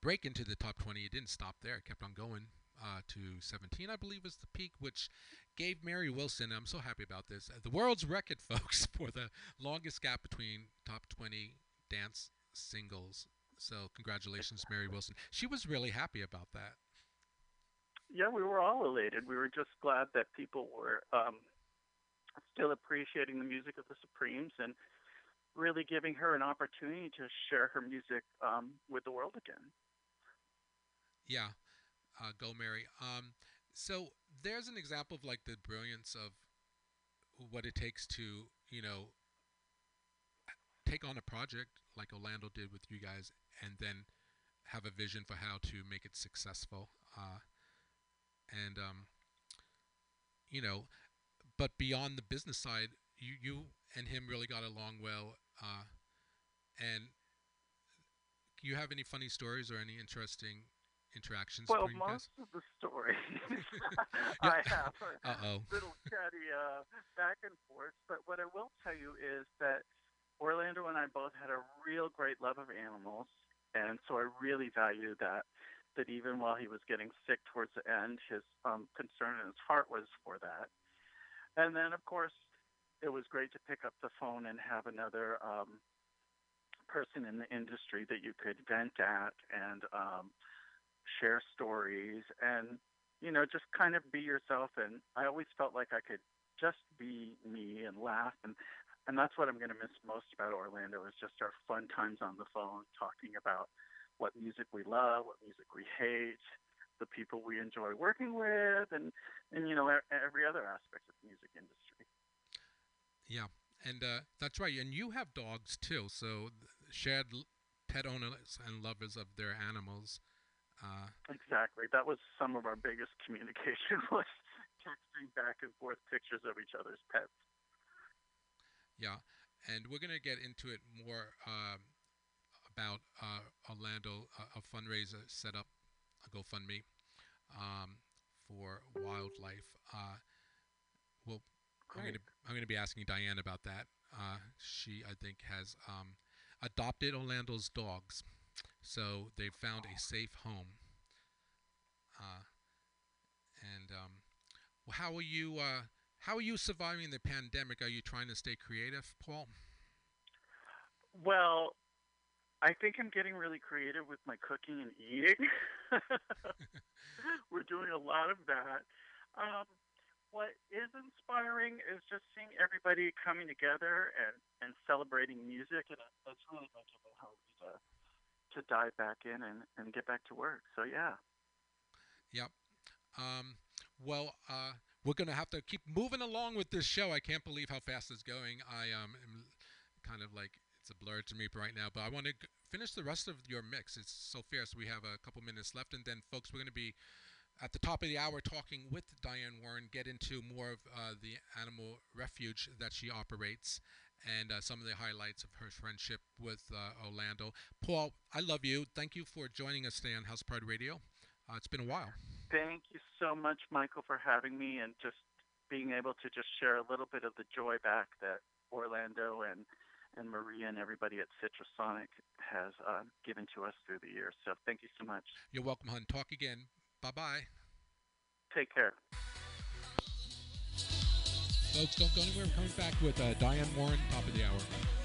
break into the top 20. It didn't stop there. It kept on going uh, to 17, I believe, was the peak, which gave Mary Wilson, I'm so happy about this, the world's record, *laughs* folks, for the longest gap between top 20 dance singles. So, congratulations, Mary Wilson. She was really happy about that. Yeah, we were all elated. We were just glad that people were um, still appreciating the music of the Supremes and really giving her an opportunity to share her music um, with the world again. Yeah, uh, go Mary. Um, so there's an example of like the brilliance of what it takes to you know take on a project like Orlando did with you guys, and then have a vision for how to make it successful. Uh, and um, you know, but beyond the business side, you you and him really got along well. Uh, and you have any funny stories or any interesting interactions Well, between you guys? most of the stories *laughs* *laughs* I have are Uh-oh. little chatty uh, back and forth. But what I will tell you is that Orlando and I both had a real great love of animals, and so I really value that. That even while he was getting sick towards the end, his um, concern and his heart was for that. And then, of course, it was great to pick up the phone and have another um, person in the industry that you could vent at and um, share stories and you know just kind of be yourself. And i always felt like i could just be me and laugh. And and that's what I'm going to miss most about Orlando is just our fun times on the phone talking about what music we love, what music we hate, the people we enjoy working with, and and you know every other aspect of the music industry. Yeah, and uh, that's right. And you have dogs too, so shared pet owners and lovers of their animals. Uh, Exactly. That was some of our biggest communication *laughs* was texting back and forth pictures of each other's pets. yeah, and we're gonna get into it more um, about uh, Orlando, uh, a fundraiser set up, GoFundMe um, for wildlife. Uh, well, I'm gonna I'm gonna be asking Diane about that. Uh, she, I think, has um, adopted Orlando's dogs, so they found a safe home. Uh, and um, how are you? Uh, how are you surviving the pandemic? Are you trying to stay creative, Paul? Well, I think I'm getting really creative with my cooking and eating. *laughs* *laughs* We're doing a lot of that. Um, what is inspiring is just seeing everybody coming together and, and celebrating music, and that's really making me hungry to to dive back in and, and get back to work. So yeah. Yep. Um, well, uh, we're gonna have to keep moving along with this show. I can't believe how fast it's going. I um, am kind of like a blur to me right now, but I want to finish the rest of your mix. It's so fierce. We have a couple minutes left, and then, folks, we're gonna be at the top of the hour talking with Diane Warren, get into more of uh, the animal refuge that she operates and uh, some of the highlights of her friendship with uh, Orlando. Paul, I love you. Thank you for joining us today on House Pride Radio. Uh, it's been a while. Thank you so much, Michael, for having me and just being able to just share a little bit of the joy back that Orlando and and Maria and everybody at Citrusonic has uh, given to us through the years. So thank you so much. You're welcome, hon. Talk again. Bye bye. Take care. Folks, don't go anywhere. We're coming back with uh, Diane Warren, top of the hour.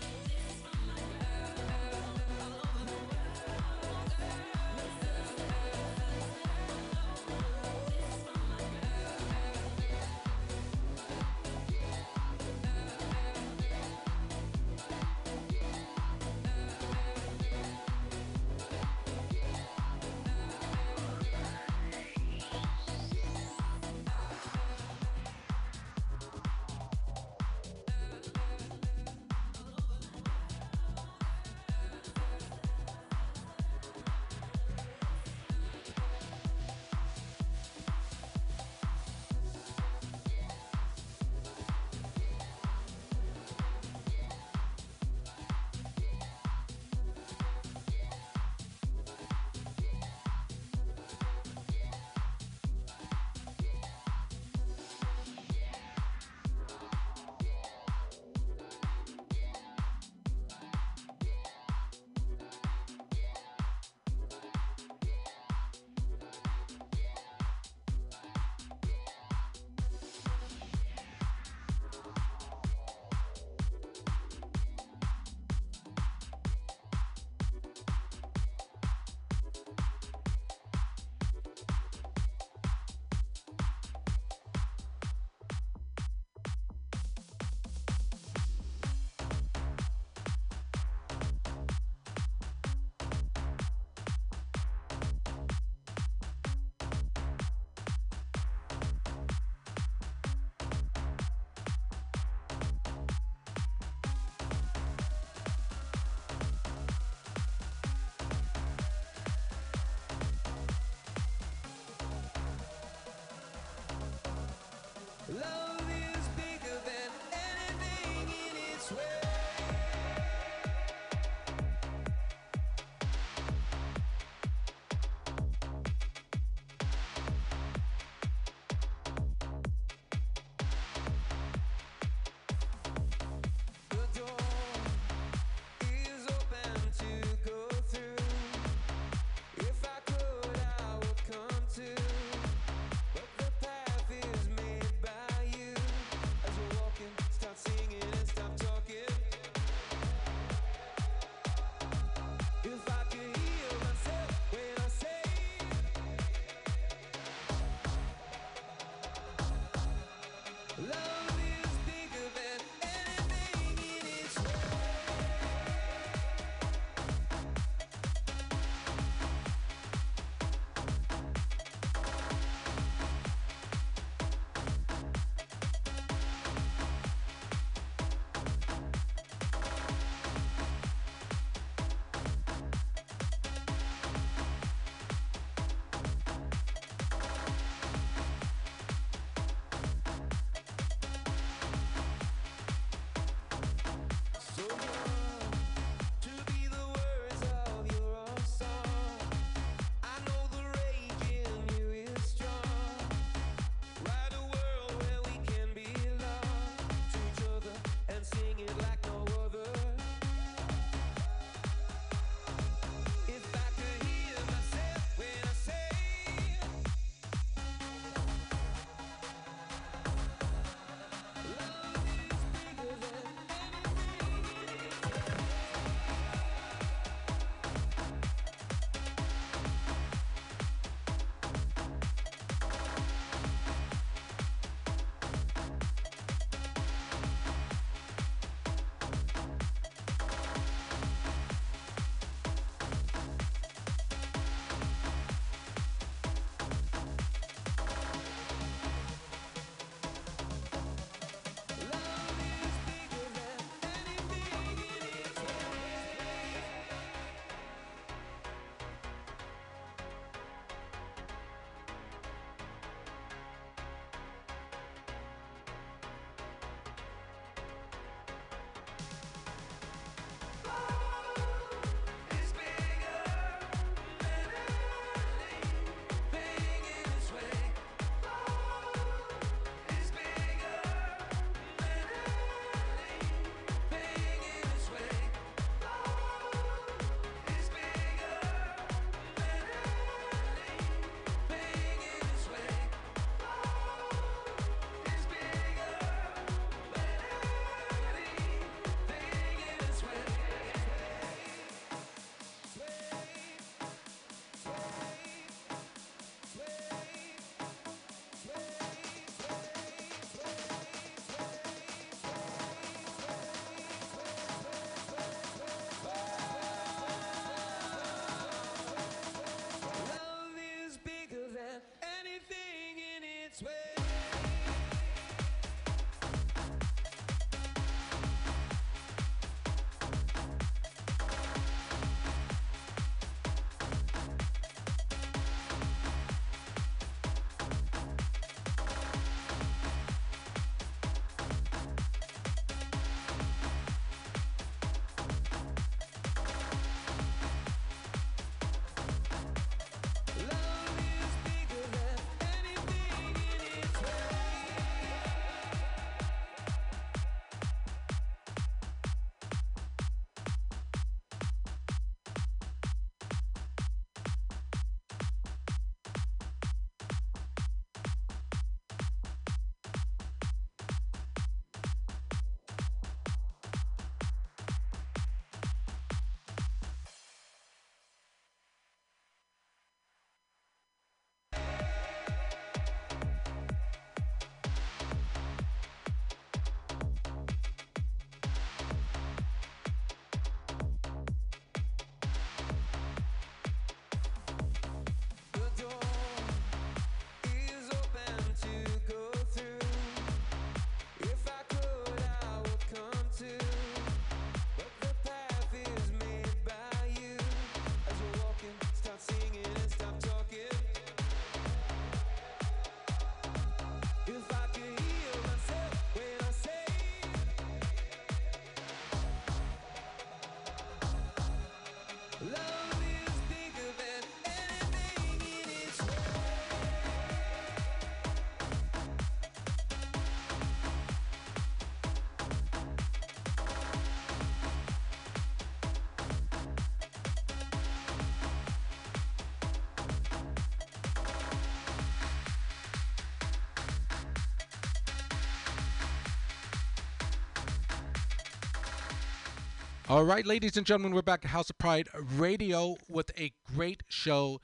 All right, ladies and gentlemen, we're back at House of Pride Radio with a great show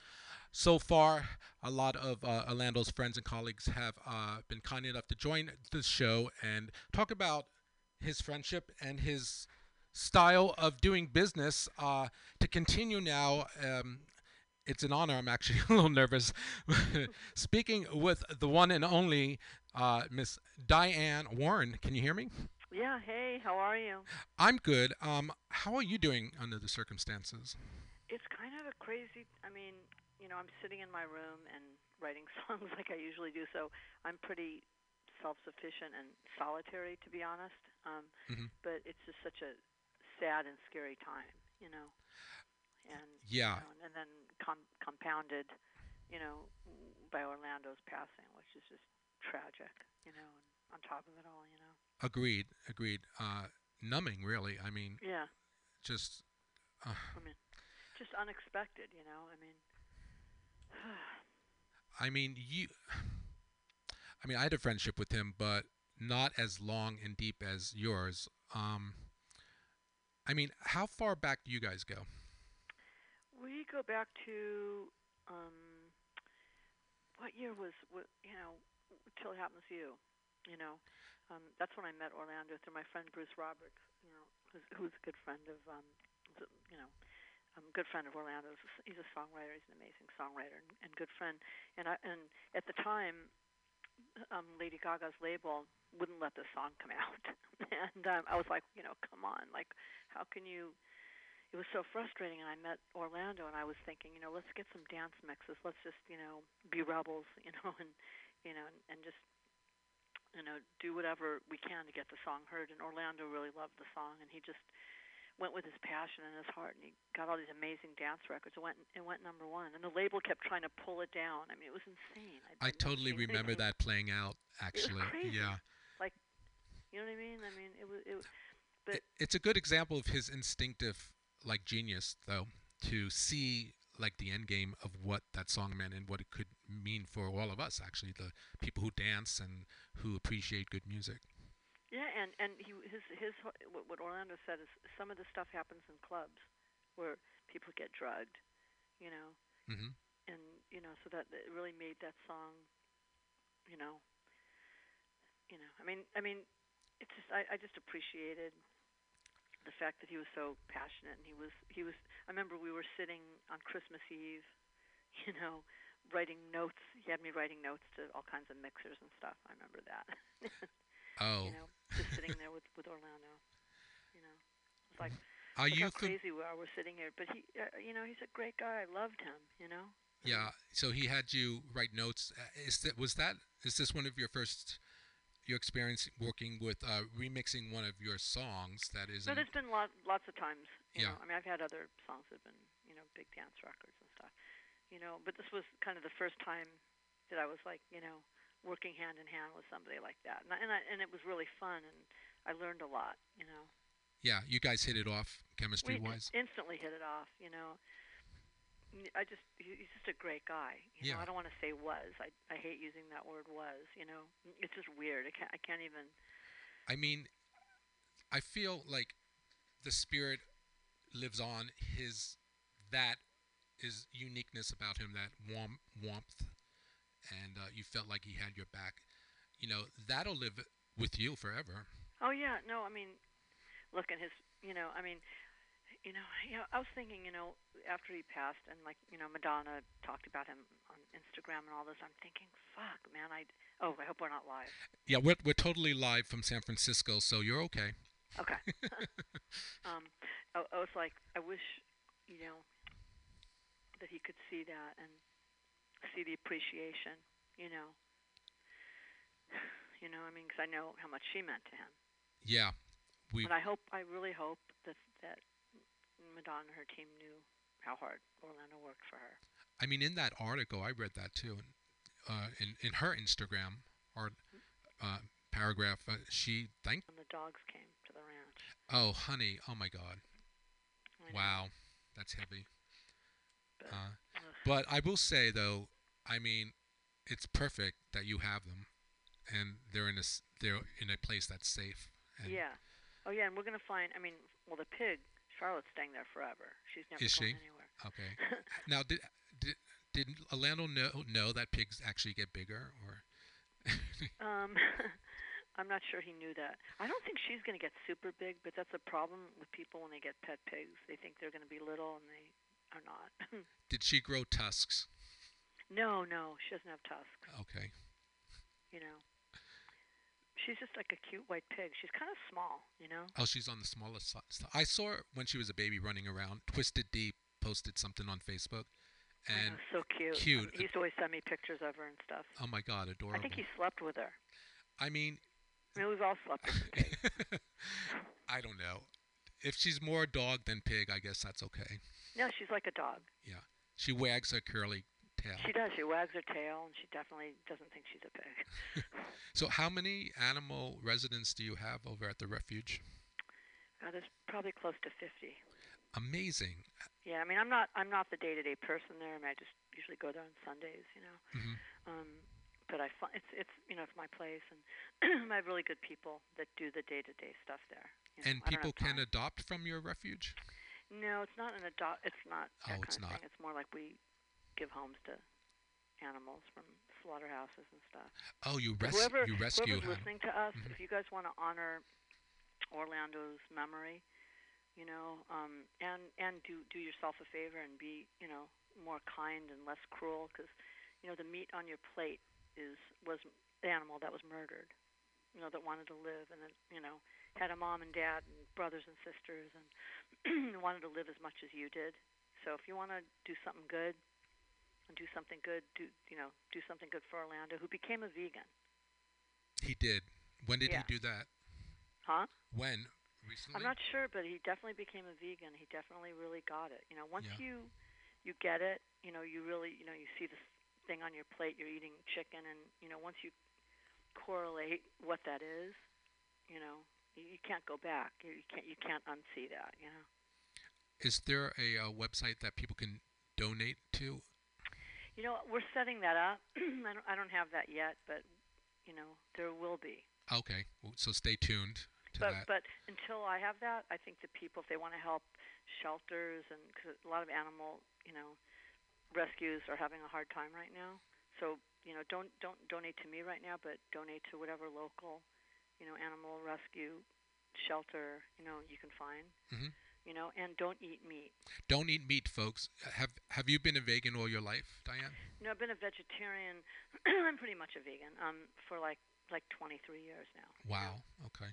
so far. A lot of uh, Orlando's friends and colleagues have uh, been kind enough to join the show and talk about his friendship and his style of doing business. Uh, to continue now, um, it's an honor. I'm actually *laughs* a little nervous. *laughs* Speaking with the one and only uh, Miss Diane Warren. Can you hear me? Yeah, hey, how are you? I'm good. Um, how are you doing under the circumstances? It's kind of a crazy. I mean, you know, I'm sitting in my room and writing *laughs* songs like I usually do, so I'm pretty self-sufficient and solitary, to be honest. Um, Mhm. But it's just such a sad and scary time, you know. And Yeah. you know, and then com- compounded, you know, by Orlando's passing, which is just tragic, you know. And on top of it all, you know. Agreed. Agreed. Uh, numbing, really. I mean, Yeah. just. Uh, I mean, just unexpected, you know. I mean. *sighs* I mean, you. I mean, I had a friendship with him, but not as long and deep as yours. Um, I mean, how far back do you guys go? We go back to um, what year was what you know till it happens to you, you know. Um, that's when I met Orlando through my friend Bruce Roberts, you know, who's, who's a good friend of um, you know, um, good friend of Orlando's. He's a songwriter. He's an amazing songwriter and, and good friend. And I and at the time, um, Lady Gaga's label wouldn't let the song come out, *laughs* and um, I was like, you know, come on, like, how can you? It was so frustrating, and I met Orlando, and I was thinking, you know, let's get some dance mixes. Let's just, you know, be rebels, *laughs* you know, and you know, and, and just, you know, do whatever we can to get the song heard. And Orlando really loved the song, and he just went with his passion and his heart, and he got all these amazing dance records. It went, it went number one, and the label kept trying to pull it down. I mean, it was insane. I I'd totally seen remember that playing out. Actually, yeah. Like, you know what I mean? I mean, it was, it but It- it's a good example of his instinctive, like genius, though, to see like the end game of what that song meant and what it could mean for all of us. Actually, the people who dance and who appreciate good music. Yeah, and and he his his what what Orlando said is some of the stuff happens in clubs where people get drugged, you know, hmm and you know, so that it really made that song, you know, you know, I mean, I mean, it's just I I just appreciated the fact that he was so passionate and he was he was I remember we were sitting on Christmas Eve, *laughs* you know, writing notes. He had me writing notes to all kinds of mixers and stuff. I remember that. *laughs* Oh, you know, just sitting there with with Orlando. You know, it's like are look you? how crazy we are. We're sitting here, but he, uh, you know, he's a great guy. I loved him. You know. Yeah. So he had you write notes. Uh, Is that was that? Is this one of your first? Your experience working with uh, remixing one of your songs that is So there's been lot, lots of times. You Yeah. know, I mean, I've had other songs that have been, you know, big dance records and stuff. You know, but this was kind of the first time that I was like, you know, working hand in hand with somebody like that, and I, and, I, and it was really fun, and I learned a lot. You know. yeah. You guys hit it off chemistry we wise. instantly hit it off. You know, I just he's just a great guy. You Yeah. know, I don't want to say was. I I hate using that word was. You know, it's just weird. I can't I can't even. I mean, I feel like the spirit lives on. His that is uniqueness about him. That warm warmth, and uh, you felt like he had your back. You know that'll live with you forever. Oh yeah, no, I mean, look at his. You know, I mean, you know, you know, I was thinking, you know, after he passed, and like, you know, Madonna talked about him on Instagram and all this. I'm thinking, fuck, man, I. Oh, I hope we're not live. Yeah, we're we're totally live from San Francisco, so you're okay. Okay. *laughs* *laughs* um, I, I was like, I wish, you know, that he could see that and see the appreciation, you know. *sighs* You know, I mean, 'cause I know how much she meant to him. Yeah, we. And I hope, I really hope that that Madonna and her team knew how hard Orlando worked for her. I mean, in that article, I read that too, and uh, in in her Instagram art uh, paragraph, uh, she thanked. When the dogs came to the ranch. Oh, honey, oh my God, wow, that's heavy. But, Uh. But I will say though, I mean, it's perfect that you have them, and they're in a they're in a place that's safe. Yeah. Oh yeah, and we're gonna find. I mean, well, the pig Charlotte's staying there forever. She's never Is going she? anywhere. Okay. *laughs* now, did did did Orlando know know that pigs actually get bigger, or *laughs* Um, *laughs* I'm not sure he knew that. I don't think she's going to get super big, but that's a problem with people when they get pet pigs. They think they're going to be little, and they are not. did she grow tusks? no, no, she doesn't have tusks. Okay. You know, she's just like a cute white pig. She's kind of small. You know. Oh, she's on the smallest side. I saw her when she was a baby running around. Twisted D posted something on Facebook, oh, and know, so cute. cute. He used to always send me pictures of her and stuff. oh my God, adorable. I think he slept with her. I mean, I mean, we've all slept with pigs. *laughs* I don't know. If she's more dog than pig, I guess that's okay. no, she's like a dog. Yeah. She wags her curly tail. She does. She wags her tail, and she definitely doesn't think she's a pig. *laughs* So, how many animal residents do you have over at the refuge? Uh, there's probably close to 50. Amazing. Yeah, I mean, I'm not I'm not the day-to-day person there. I mean, I just usually go there on Sundays, you know. Mm-hmm. Um, but I find it's it's you know it's my place, and *clears throat* I have really good people that do the day-to-day stuff there. You know, And people can adopt from your refuge? No, it's not an adopt. It's not Oh, it's not. thing. It's more like we give homes to animals from slaughterhouses and stuff. Oh, you, res- whoever you rescue whoever's him. listening to us, Mhm. if you guys want to honor Orlando's memory, you know, um, and and do do yourself a favor and be you know more kind and less cruel because you know the meat on your plate is was the animal that was murdered, you know, that wanted to live and then you know had a mom and dad and brothers and sisters and *clears throat* wanted to live as much as you did. So if you want to do something good and do something good, do you know do something good for Orlando, who became a vegan. He did. When did Yeah. he do that? Huh? When? Recently? I'm not sure, but he definitely became a vegan. He definitely really got it. You know, once Yeah. you you get it, you know, you really, you know, you see this thing on your plate, you're eating chicken, and you know, once you correlate what that is, you know, you, you can't go back. You, you can't you can't unsee that. You know. Is there a, uh website that people can donate to? You know, we're setting that up. *clears throat* I don't I don't have that yet, but you know, there will be. Okay, so stay tuned to but that. but until I have that, I think the people, if they want to help shelters and cause a lot of animal, you know, rescues are having a hard time right now. So you know, don't don't donate to me right now, but donate to whatever local, you know, animal rescue shelter you know you can find. Mhm. You know, and don't eat meat. Don't eat meat, folks. Have Have you been a vegan all your life, Diane? No, I've been a vegetarian. *clears throat* I'm pretty much a vegan. Um, for like like 23 years now. Wow. Okay.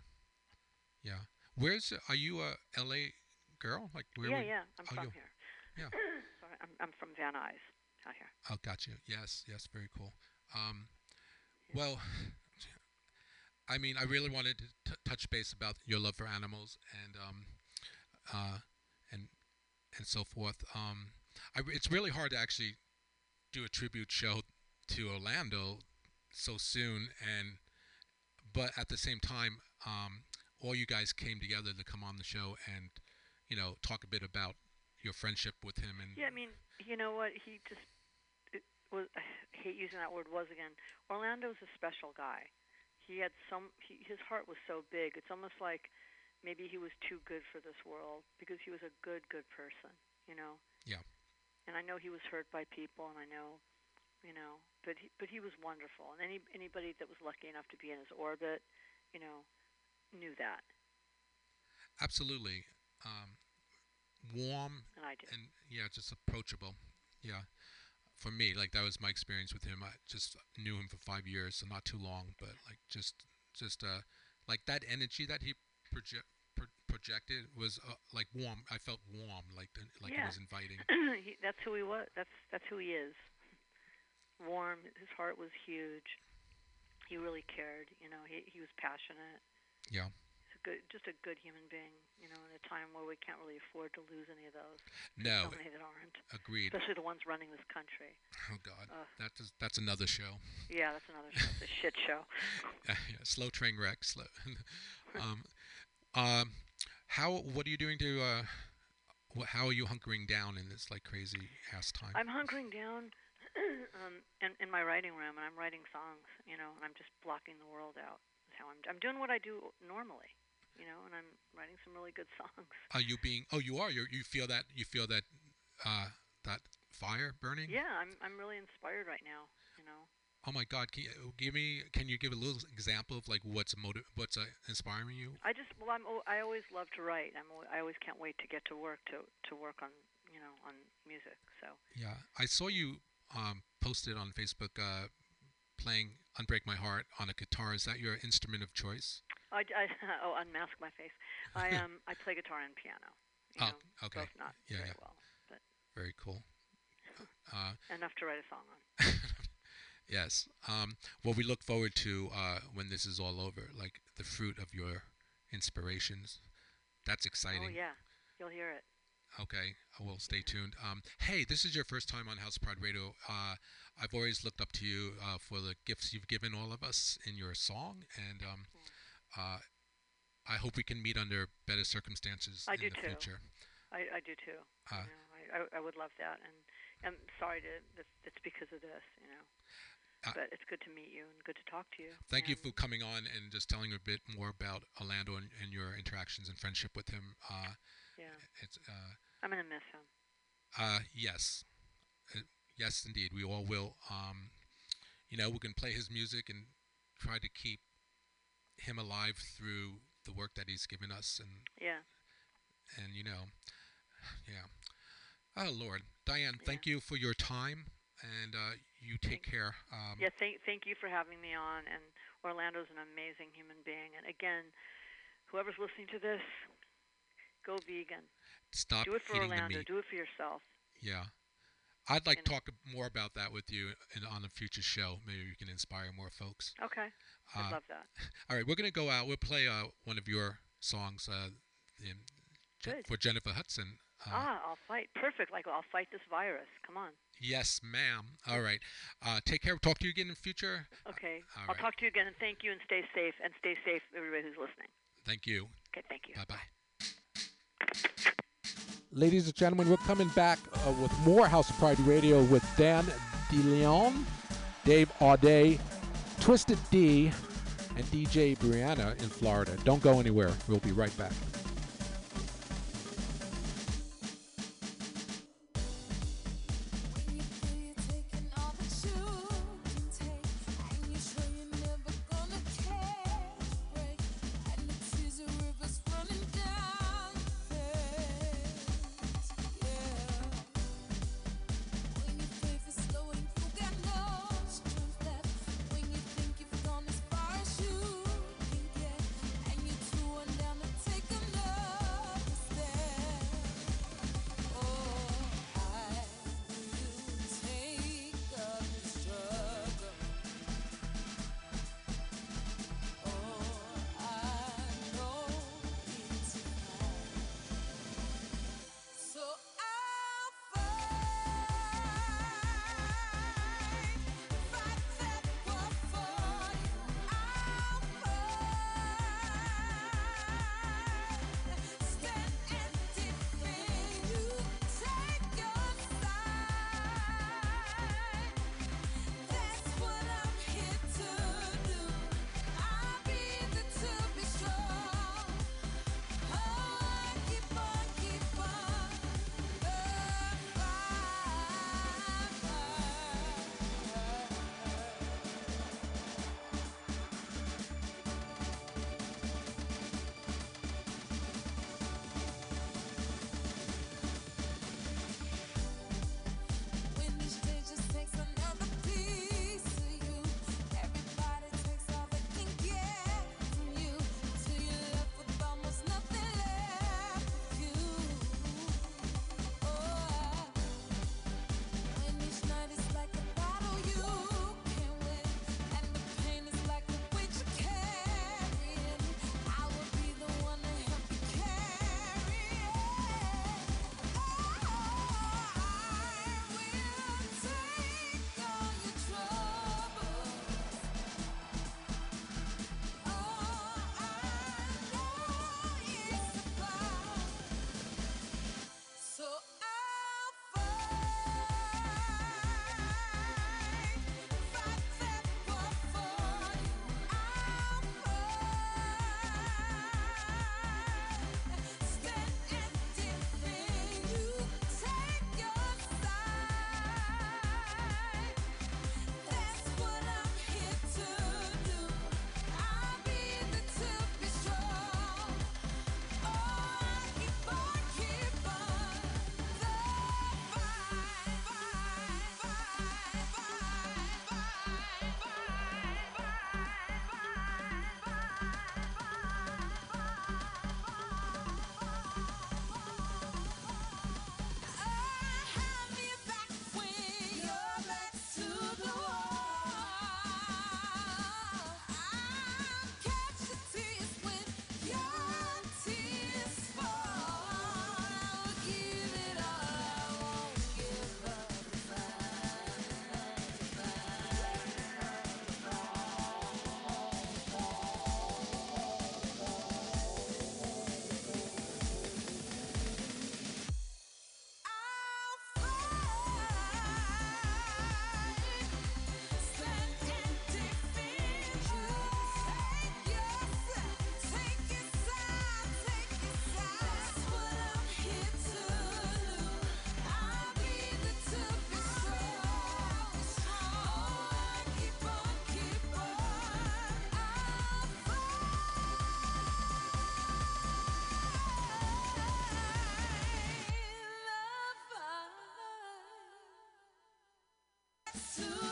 Yeah. Where's are you a L.A. girl? Like where? Are yeah, yeah. I'm oh, from you- here. Yeah. *clears throat* Sorry, I'm I'm from Van Nuys out here. Oh, got you. Yes, yes, very cool. Um, well, I mean, I really wanted to t- touch base about your love for animals and um, uh, and and so forth. Um, I, it's really hard to actually do a tribute show to Orlando so soon, and but at the same time, um, all you guys came together to come on the show and you know talk a bit about your friendship with him and Yeah, I mean, you know what? He just was. I hate using that word. Was again. Orlando's a special guy. He had some. He, his heart was so big. It's almost like maybe he was too good for this world because he was a good, good person. You know. Yeah. And I know he was hurt by people, and I know, you know, but he, but he was wonderful. And any anybody that was lucky enough to be in his orbit, you know, knew that, Absolutely. Um, warm and I did. and yeah, just approachable. Yeah. For me, like that was my experience with him. I just knew him for five years, so not too long, but like just, just uh, like that energy that he project pro- projected was uh, like warm. I felt warm, like like Yeah. it was inviting. *clears throat* he, that's who he was. That's that's who he is. Warm. His heart was huge. He really cared. You know, he he was passionate. Yeah. He's a good, just a good human being. You know, in a time where we can't really afford to lose any of those. No, so many that aren't, agreed. especially the ones running this country. Oh God, Ugh. that is that's another show. Yeah, that's another show. It's a shit show. *laughs* yeah, slow train wreck. Slow. *laughs* um, um, how? What are you doing to? Uh, wh- how are you hunkering down in this like crazy ass time? I'm hunkering down *clears throat* um, in, in my writing room, and I'm writing songs. You know, and I'm just blocking the world out. How I'm. I'm doing what I do normally. you know, and I'm writing some really good *laughs* songs. Are you being? Oh, you are. You you feel that you feel that uh, that fire burning? Yeah, I'm I'm really inspired right now. You know. Oh my God! Can you give me? Can you give a little example of like what's motiv- What's uh, inspiring you? I just well, I'm I always love to write. I'm I always can't wait to get to work to to work on you know on music. So Yeah, I saw you um, posted on Facebook uh, playing "Unbreak My Heart" on a guitar. Is that your instrument of choice? I, I *laughs* oh unmask my face. I *laughs* um I play guitar and piano. You Oh, know, okay. Both not Yeah, very yeah. well, but Very cool. *laughs* Uh, enough to write a song on. Yes. Um, well, we look forward to uh, when this is all over, like the fruit of your inspirations. That's exciting. Oh yeah, you'll hear it. Okay, well, stay tuned. Um, hey, this is your first time on House Pride Radio. Uh, I've always looked up to you uh, for the gifts you've given all of us in your song, and um, uh, I hope we can meet under better circumstances I in the too. future. I, I do too. Uh, you know, I, I I would love that, and I'm sorry to that it's because of this, you know. Uh, but it's good to meet you and good to talk to you. Thank you for coming on and just telling a bit more about Orlando and, and your interactions and friendship with him. Uh, Yeah, it's uh, I'm gonna miss him. Uh, yes, uh, yes, indeed. We all will. Um, you know, we can play his music and try to keep him alive through the work that he's given us, and Yeah. and you know, yeah. Oh Lord, Diane, thank you for your time, and uh, you take care. Um, yeah. Thank thank you for having me on. And Orlando's an amazing human being. And again, whoever's listening to this, go vegan. Stop Do it for Orlando. Do it for yourself. Yeah. I'd like You to talk more about that with you in, on a future show. Maybe you can inspire more folks. Okay. I'd Uh, love that. *laughs* All right, we're going to go out. We'll play uh, one of your songs uh, in, for Jennifer Hudson. Uh, ah, I'll fight. Perfect. Like I'll fight this virus. Come on. Yes, ma'am. All right. Uh, take care. Talk to you again in the future. Okay. all I'll right. talk to you again. And thank you. And stay safe. And stay safe, everybody who's listening. Thank you. Okay. Thank you. Bye bye. Ladies and gentlemen, we're coming back uh, with more House of Pride Radio with Dan DeLeon, Dave Audé, Twisted D, and DJ Brianna in Florida. Don't go anywhere. We'll be right back.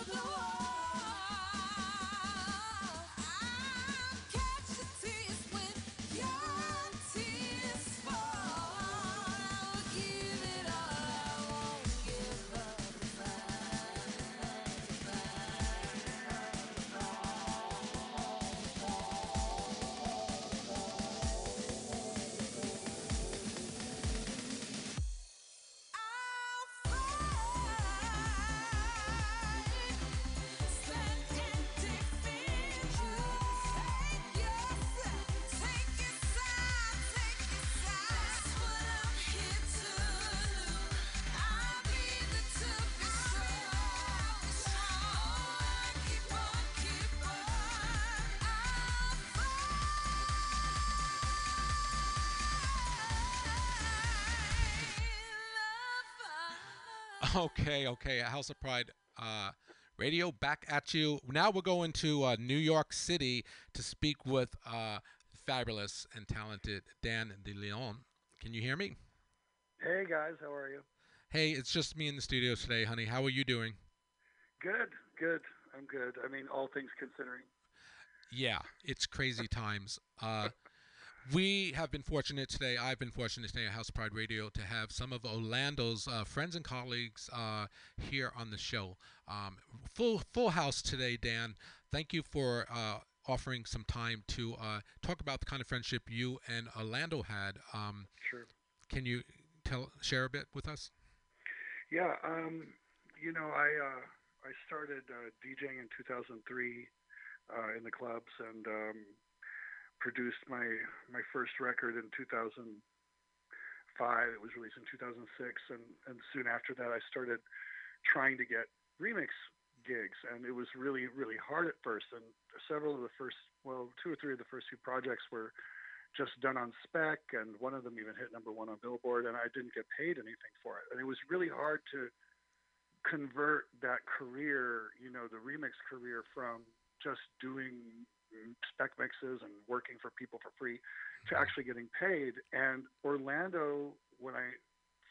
glory. Okay, okay. House of Pride uh, Radio back at you. Now we're going to uh, New York City to speak with uh, fabulous and talented Dan DeLeon. Can you hear me? Hey guys, how are you? Hey, it's just me in the studio today, honey. How are you doing? Good, good. I'm good. I mean, all things considering. Yeah, it's crazy times. Uh, *laughs* we have been fortunate today. I've been fortunate today at House of Pride Radio to have some of Orlando's uh, friends and colleagues uh, here on the show. Um, full full house today, Dan. Thank you for uh, offering some time to uh, talk about the kind of friendship you and Orlando had. Um, Sure. can you tell share a bit with us? Yeah. Um, you know, I uh, I started uh, DJing in 2003 uh, in the clubs and um, produced my my first record in 2005. It was released in 2006, and and soon after that, I started trying to get remix gigs, and it was really really hard at first. And several of the first, well, two or three of the first few projects were just done on spec, and one of them even hit number one on Billboard, and I didn't get paid anything for it. And it was really hard to convert that career, you know, the remix career from just doing spec mixes and working for people for free to actually getting paid. And Orlando, when I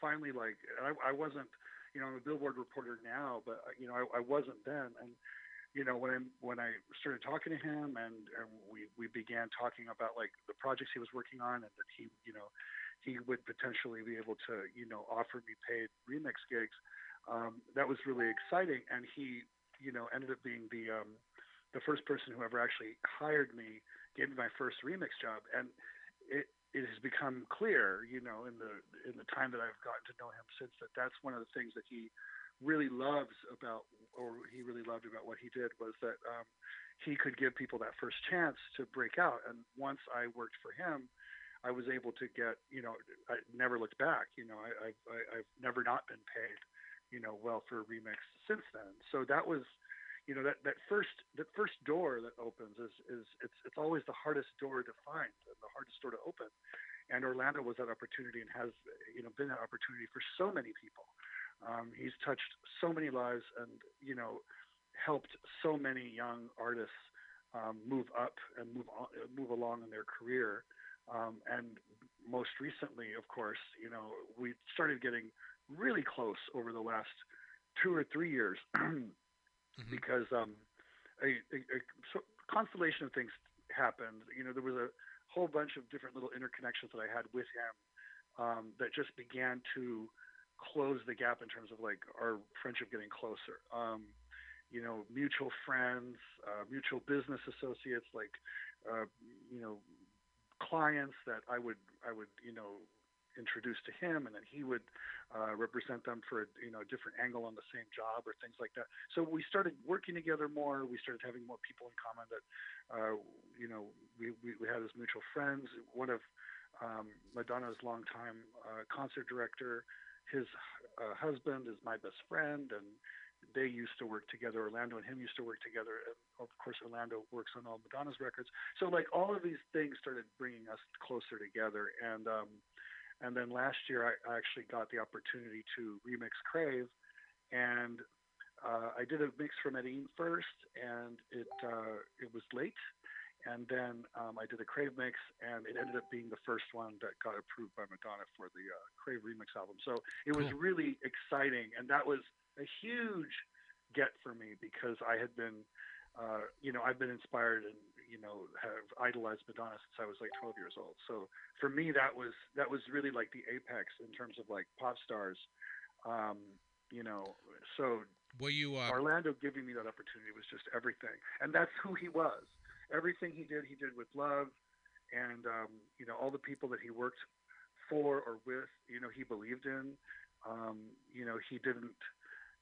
finally like, I, I wasn't, you know, I'm a Billboard reporter now, but you know, I, I wasn't then. And you know, when I when I started talking to him and, and we we began talking about like the projects he was working on and that he, you know, he would potentially be able to, you know, offer me paid remix gigs. Um, that was really exciting, and he, you know, ended up being the um, the first person who ever actually hired me, gave me my first remix job, and it it has become clear, you know, in the in the time that I've gotten to know him since that that's one of the things that he really loves about, or he really loved about what he did was that um, he could give people that first chance to break out. And once I worked for him, I was able to get, you know, I never looked back. You know, I, I've I, I've never not been paid, you know, well for a remix since then. So that was you know that that first that first door that opens is is it's it's always the hardest door to find and the hardest door to open. And orlando was that opportunity and has you know been that opportunity for so many people. Um, he's touched so many lives and you know helped so many young artists um, move up and move on, move along in their career. Um, and most recently of course you know we started getting really close over the last two or three years *clears throat* Mhm. because um, a, a, a constellation of things happened. You know, there was a whole bunch of different little interconnections that I had with him um, that just began to close the gap in terms of like our friendship getting closer. Um, you know, mutual friends, uh, mutual business associates, like uh, you know, clients that I would I would you know introduce to him, and then he would uh, represent them for a, you know a different angle on the same job or things like that. So we started working together more. We started having more people in common that uh, you know we, we we had as mutual friends. One of um, Madonna's longtime uh, concert director, his uh, husband is my best friend, and they used to work together. Orlando and him used to work together. And of course, Orlando works on all Madonna's records. So like all of these things started bringing us closer together, and um, and then last year, I, actually got the opportunity to remix Crave, and uh, I did a mix for Medellin first, and it uh, it was late, and then um, I did a Crave mix, and it ended up being the first one that got approved by Madonna for the uh, Crave remix album. So it was really exciting, and that was a huge get for me because I had been, uh, you know, I've been inspired and you know have idolized Madonna since I was like 12 years old. So for me, that was that was really like the apex in terms of like pop stars. Um, you know, so Were you uh, Orlando giving me that opportunity was just everything, and that's who he was. Everything he did, he did with love, and um, you know all the people that he worked for or with, you know, he believed in. Um, you know, he didn't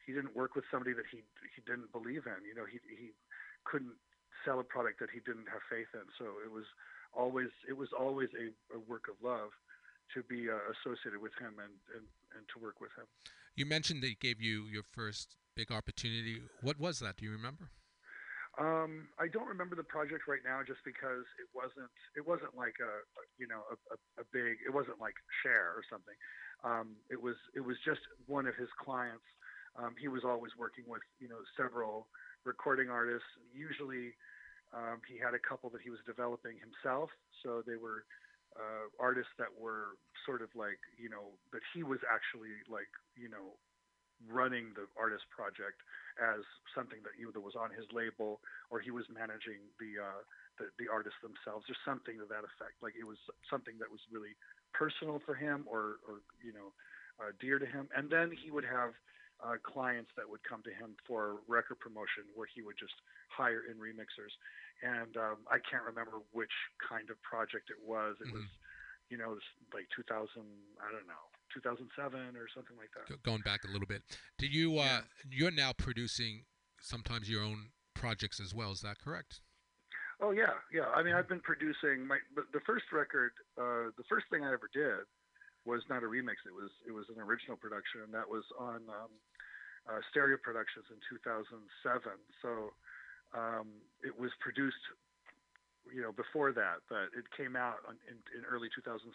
he didn't work with somebody that he he didn't believe in. You know, he he couldn't sell a product that he didn't have faith in. So it was always it was always a, a work of love to be uh, associated with him and, and and to work with him. you mentioned that he gave you your first big opportunity. What was that? Do you remember? Um, I don't remember the project right now, just because it wasn't it wasn't like a, you know a, a, a big it wasn't like Cher or something. Um, it was it was just one of his clients um, he was always working with you know several recording artists. Usually, um, he had a couple that he was developing himself, so they were uh, artists that were sort of like you know that he was actually like you know running the artist project as something that either was on his label or he was managing the uh, the, the artists themselves or something to that effect. Like it was something that was really personal for him or or you know uh, dear to him. And then he would have uh, clients that would come to him for record promotion where he would just hire in remixers. And um, I can't remember which kind of project it was. It Mhm. was, you know, was like 2000, I don't know, 2007 or something like that. Go- going back a little bit. Do you uh, you're now producing sometimes your own projects as well? Is that correct? Oh yeah, yeah. I mean, I've been producing my but the first record. Uh, the first thing I ever did was not a remix. It was it was an original production, and that was on um, uh, Stereo Productions in 2007. So um, it was produced, you know, before that, but it came out on, in, in early 2007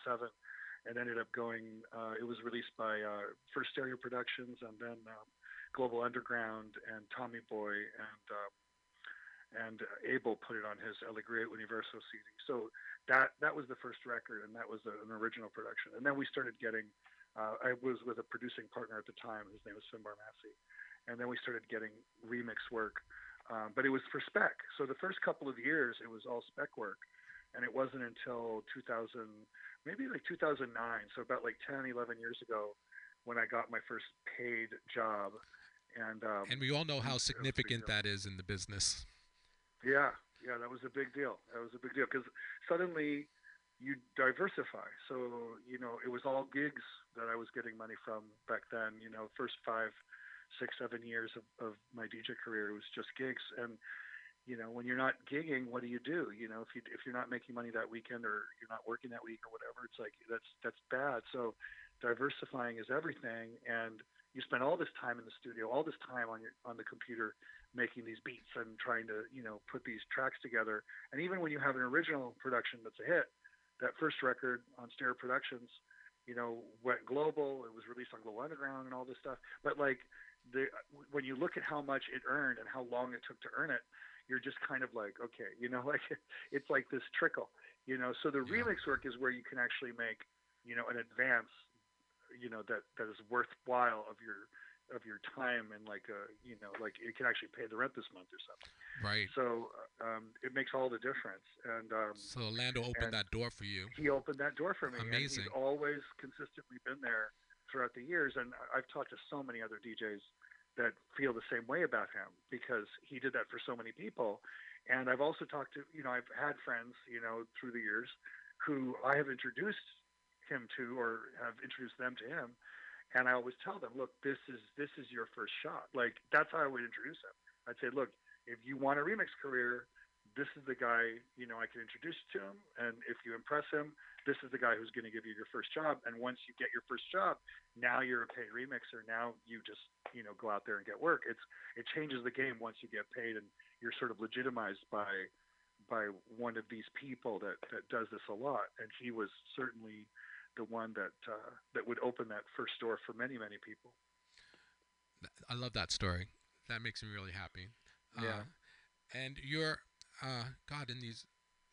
and ended up going. Uh, it was released by uh, first Stereo Productions and then um, Global Underground and Tommy Boy and. And uh, Abel put it on his Alegria Universo CD. So that that was the first record, and that was a, an original production. And then we started getting. Uh, I was with a producing partner at the time. His name was Finbar Massey, and then we started getting remix work. Um, but it was for spec. So the first couple of years, it was all spec work, and it wasn't until 2000, maybe like 2009, so about like 10, 11 years ago, when I got my first paid job. And um, And we all know how it was a big significant that is in the business. Yeah, yeah, that was a big deal. That was a big deal because suddenly you diversify. So you know, it was all gigs that I was getting money from back then. You know, first five, six, seven years of, of my DJ career, it was just gigs. And you know, when you're not gigging, what do you do? You know, if you if you're not making money that weekend or you're not working that week or whatever, it's like that's that's bad. So diversifying is everything and you spend all this time in the studio, all this time on your on the computer making these beats and trying to, you know, put these tracks together. And even when you have an original production that's a hit, that first record on Stereo Productions, you know, went global. It was released on Global Underground and all this stuff. But like the when you look at how much it earned and how long it took to earn it, you're just kind of like, okay, you know, *laughs* like it's like this trickle, you know. So the Yeah. remix work is where you can actually make, you know, an advance, you know, that that is worthwhile of your of your time and like a, you know, like it can actually pay the rent this month or something. Right. So um, it makes all the difference. And um, So Lando opened that door for you. he opened that door for me. Amazing. And he's always consistently been there throughout the years. And I've talked to so many other DJs that feel the same way about him because he did that for so many people. And I've also talked to, you know, I've had friends, you know, through the years who I have introduced him to or have introduced them to him. And I always tell them, look, this is this is your first shot. Like that's how I would introduce them. I'd say, look, if you want a remix career, this is the guy, you know, I can introduce you to him. And if you impress him, this is the guy who's going to give you your first job. And once you get your first job, now you're a paid remixer. Now you just, you know, go out there and get work. It's it changes the game once you get paid and you're sort of legitimized by by one of these people that that does this a lot. And he was certainly the one that uh, that would open that first door for many many people. I love that story. That makes me really happy. Uh, Yeah. And you're, uh, God, in these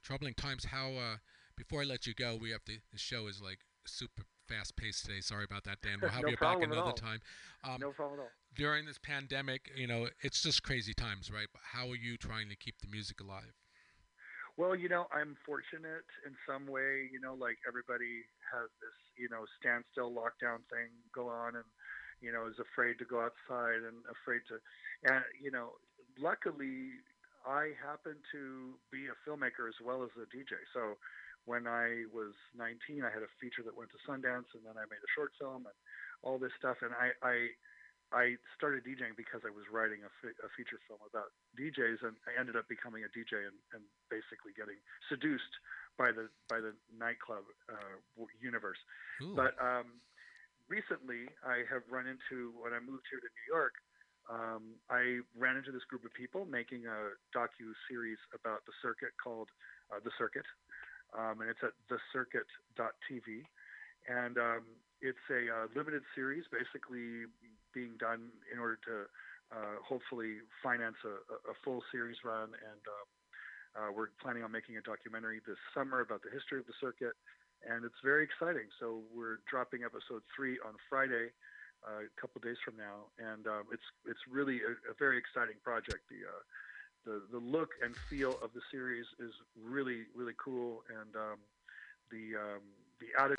troubling times, how, uh, before I let you go, we have to, the show is like super fast paced today. Sorry about that, Dan. We'll *laughs* have No you back another time. Um, no problem at all. During this pandemic, you know, it's just crazy times, right? But how are you trying to keep the music alive? Well, you know, I'm fortunate in some way. You know, like everybody has this, you know, standstill lockdown thing go on, and you know, is afraid to go outside and afraid to, and you know, luckily, I happen to be a filmmaker as well as a DJ. So when I was 19, I had a feature that went to Sundance, and then I made a short film and all this stuff. And I, I, I started DJing because I was writing a, fe- a feature film about DJs, and I ended up becoming a DJ and, and basically getting seduced by the by the nightclub uh, universe. Ooh. But um, recently, I have run into when I moved here to New York. Um, I ran into this group of people making a docu series about the circuit called uh, The Circuit, um, and it's at thecircuit.tv, and um, it's a uh, limited series, basically being done in order to uh, hopefully finance a, a full series run. And um, uh, we're planning on making a documentary this summer about the history of the circuit, and it's very exciting. So we're dropping episode three on Friday. Uh, a couple days from now, and um, it's it's really a, a, very exciting project. The uh, the the look and feel of the series is really really cool, and um, the um, the attitude.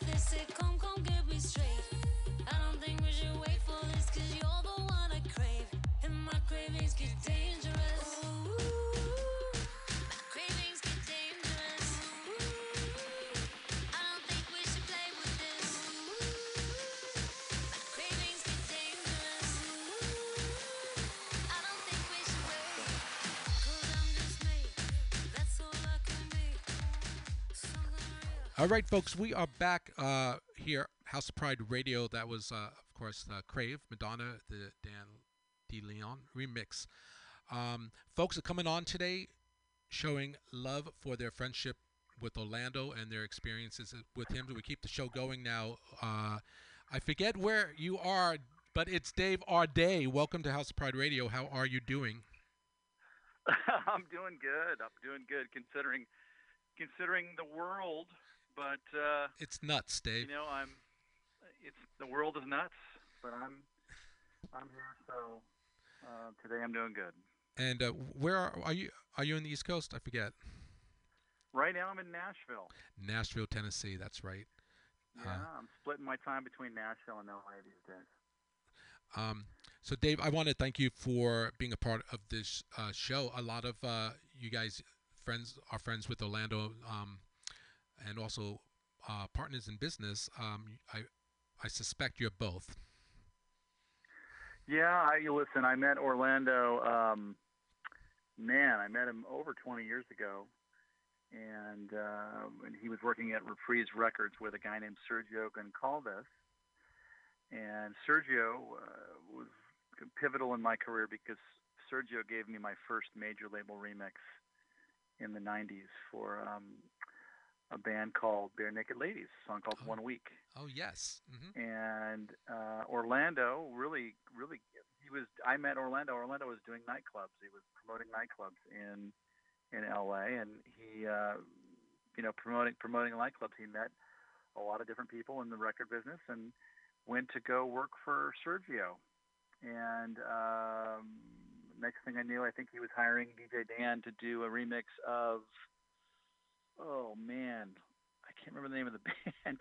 All right, folks, we are back uh, here, House of Pride Radio. That was, uh, of course, uh, Crave, Madonna, the Dan DeLeon remix. Um, folks are coming on today showing love for their friendship with Orlando and their experiences with him. Do we keep the show going now. Uh, I forget where you are, but it's Dave Audé. Welcome to House of Pride Radio. How are you doing? *laughs* I'm doing good. I'm doing good considering considering the world but uh, it's nuts, Dave. You know, I'm. It's the world is nuts, but I'm. I'm here, so uh, today I'm doing good. And uh, where are, are you? Are you in the East Coast? I forget. Right now, I'm in Nashville. Nashville, Tennessee. That's right. Yeah, uh, I'm splitting my time between Nashville and LA these days. Um, so, Dave, I want to thank you for being a part of this uh, show. A lot of uh, you guys, friends, are friends with Orlando. Um, and also uh, partners in business, um, I, I suspect you're both. Yeah, I listen. I met Orlando. Um, man, I met him over 20 years ago, and uh, when he was working at Reprise Records with a guy named Sergio Goncalves. And Sergio uh, was pivotal in my career because Sergio gave me my first major label remix in the 90s for um, a band called Barenaked Ladies, a song called oh. One Week. Oh yes. Mm-hmm. And uh, Orlando really, really, he was. I met Orlando. Orlando was doing nightclubs. He was promoting nightclubs in in L.A. And he, uh, you know, promoting promoting nightclubs. He met a lot of different people in the record business and went to go work for Sergio. And um, next thing I knew, I think he was hiring DJ Dan to do a remix of oh man, I can't remember the name of the *laughs* band.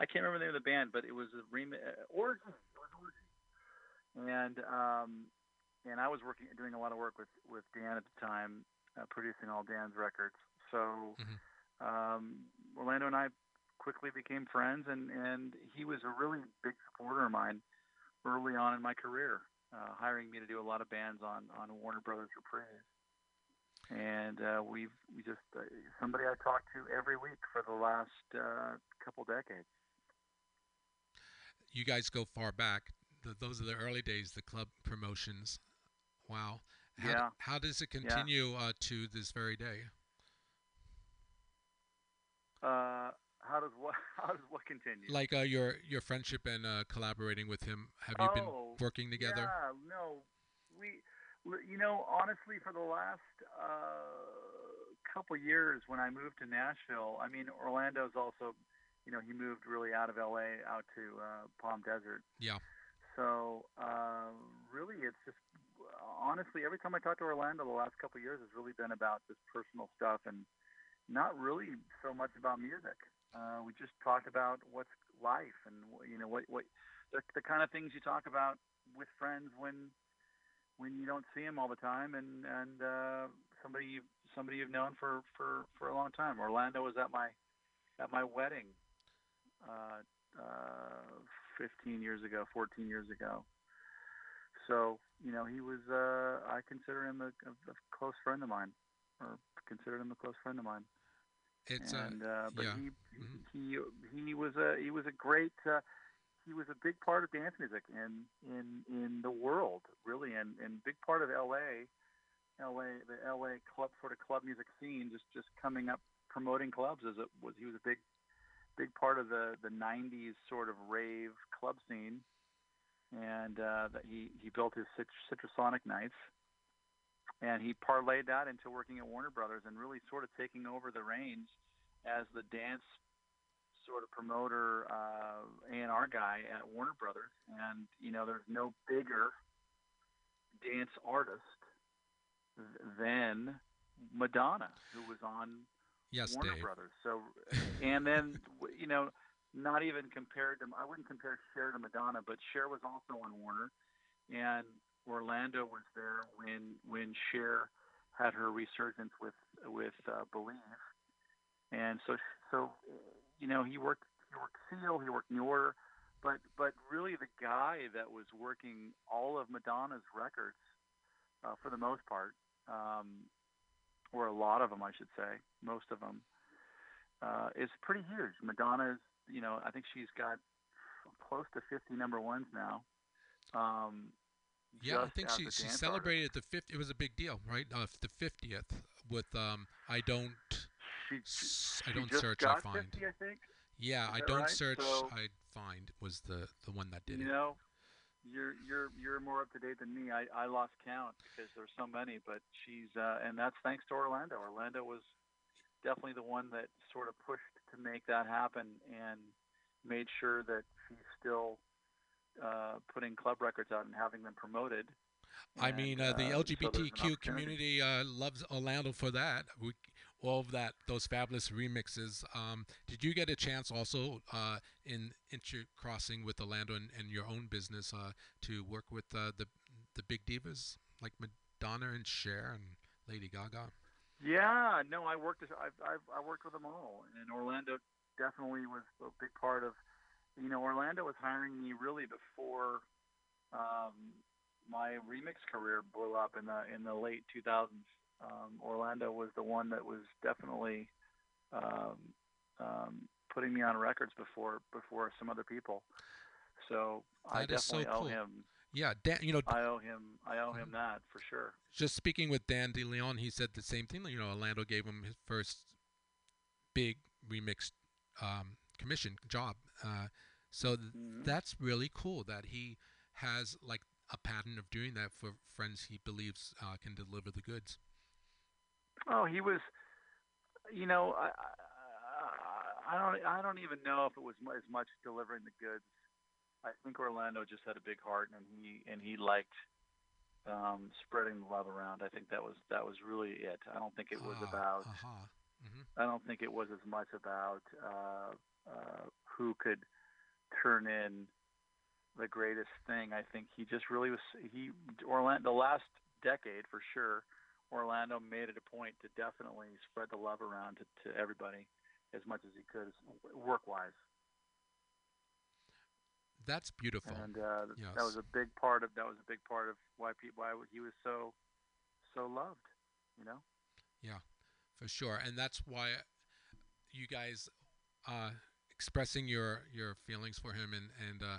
I can't remember the name of the band, but it was a remix. Uh, Orgy. And um, and I was working doing a lot of work with with Dan at the time, uh, producing all Dan's records. So um, Orlando and I quickly became friends, and and he was a really big supporter of mine early on in my career, uh, hiring me to do a lot of bands on on Warner Brothers Reprise. And uh, we've we just uh, somebody I talk to every week for the last uh, couple decades. You guys go far back. The, those are the early days, the club promotions. Wow. How, Yeah. how does it Yeah. continue uh, to this very day? Uh, how does what *laughs* how does what continue? Like uh, your your friendship and uh, collaborating with him. Have you Oh, been working together? Yeah, no, we, you know, honestly, for the last uh, couple years when I moved to Nashville, I mean, Orlando's also, you know, he moved really out of LA out to uh, Palm Desert. Yeah. So uh, really, it's just honestly, every time I talk to Orlando, the last couple of years has really been about just personal stuff and not really so much about music. Uh, we just talked about what's life and you know what what the, the kind of things you talk about with friends when when you don't see them all the time and and uh, somebody you somebody you've known for for for a long time. Orlando was at my at my wedding uh, uh, 15 years ago, 14 years ago. So you know he was uh, I consider him a, a, a close friend of mine, or considered him a close friend of mine It's uh, and uh, but yeah. he he he was a he was a great uh, he was a big part of dance music in in in the world really and and big part of L.A. L.A. the L.A. club sort of club music scene just just coming up promoting clubs as it was he was a big big part of the the 90s sort of rave club scene and uh, that he he built his Citrusonic nights and he parlayed that into working at Warner Brothers and really sort of taking over the reins as the dance sort of promoter uh, A&R guy at Warner Brothers. And you know, there's no bigger dance artist than Madonna, who was on Yes, Warner Dave. Brothers. So, *laughs* and then you know, not even compared to I wouldn't compare Cher to Madonna, but Cher was also on Warner, and Orlando was there when when Cher had her resurgence with with uh, Believe, and so so you know he worked he worked Seal, he worked New Order, but but really the guy that was working all of Madonna's records uh, for the most part. Um, or a lot of them, I should say, most of them, uh, is pretty huge. Madonna's, you know, I think she's got close to 50 number ones now. Um, Yeah, I think she she celebrated the 50. It was a big deal, right? Uh, the 50th with um I don't s- I She don't just search I find. 50, I think. Yeah, I don't right? search So- I find was the the one that did you it. know, you're you're you're more up to date than me. I I lost count because there's so many, but she's uh, and that's thanks to Orlando. Orlando was definitely the one that sort of pushed to make that happen and made sure that she's still uh, putting club records out and having them promoted. I And, mean, uh, the uh, so LGBTQ community uh, loves Orlando for that. We, all of that, those fabulous remixes. Um, did you get a chance also uh, in intercrossing with Orlando and, and your own business uh, to work with uh, the the big divas like Madonna and Cher and Lady Gaga? Yeah, no, I worked. I've, I've I worked with them all, and Orlando definitely was a big part of. You know, Orlando was hiring me really before um, my remix career blew up in the in the late 2000s. Um, Orlando was the one that was definitely um, um, putting me on records before before some other people. So I That so definitely owe cool. him. Yeah, Dan, you know, I owe him. I owe him that for sure. just speaking with Dan DeLeon, he said the same thing. You know, Orlando gave him his first big remix um, commission job. Uh, so th- Mhm. that's really cool that he has like a pattern of doing that for friends he believes uh, can deliver the goods. Oh, he was. You know, I, I, I don't. I don't even know if it was as much delivering the goods. I think Orlando just had a big heart, and he and he liked um, spreading the love around. I think that was that was really it. I don't think it was Ah, about. aha. Mhm. I don't think it was as much about uh, uh, who could turn in the greatest thing. I think he just really was. He Orlando the last decade for sure. Orlando made it a point to definitely spread the love around to, to everybody as much as he could, work wise. That's beautiful. And uh, yes. that was a big part of that was a big part of why people why he was so so loved. You know. Yeah, for sure, and that's why you guys uh, expressing your your feelings for him and and uh,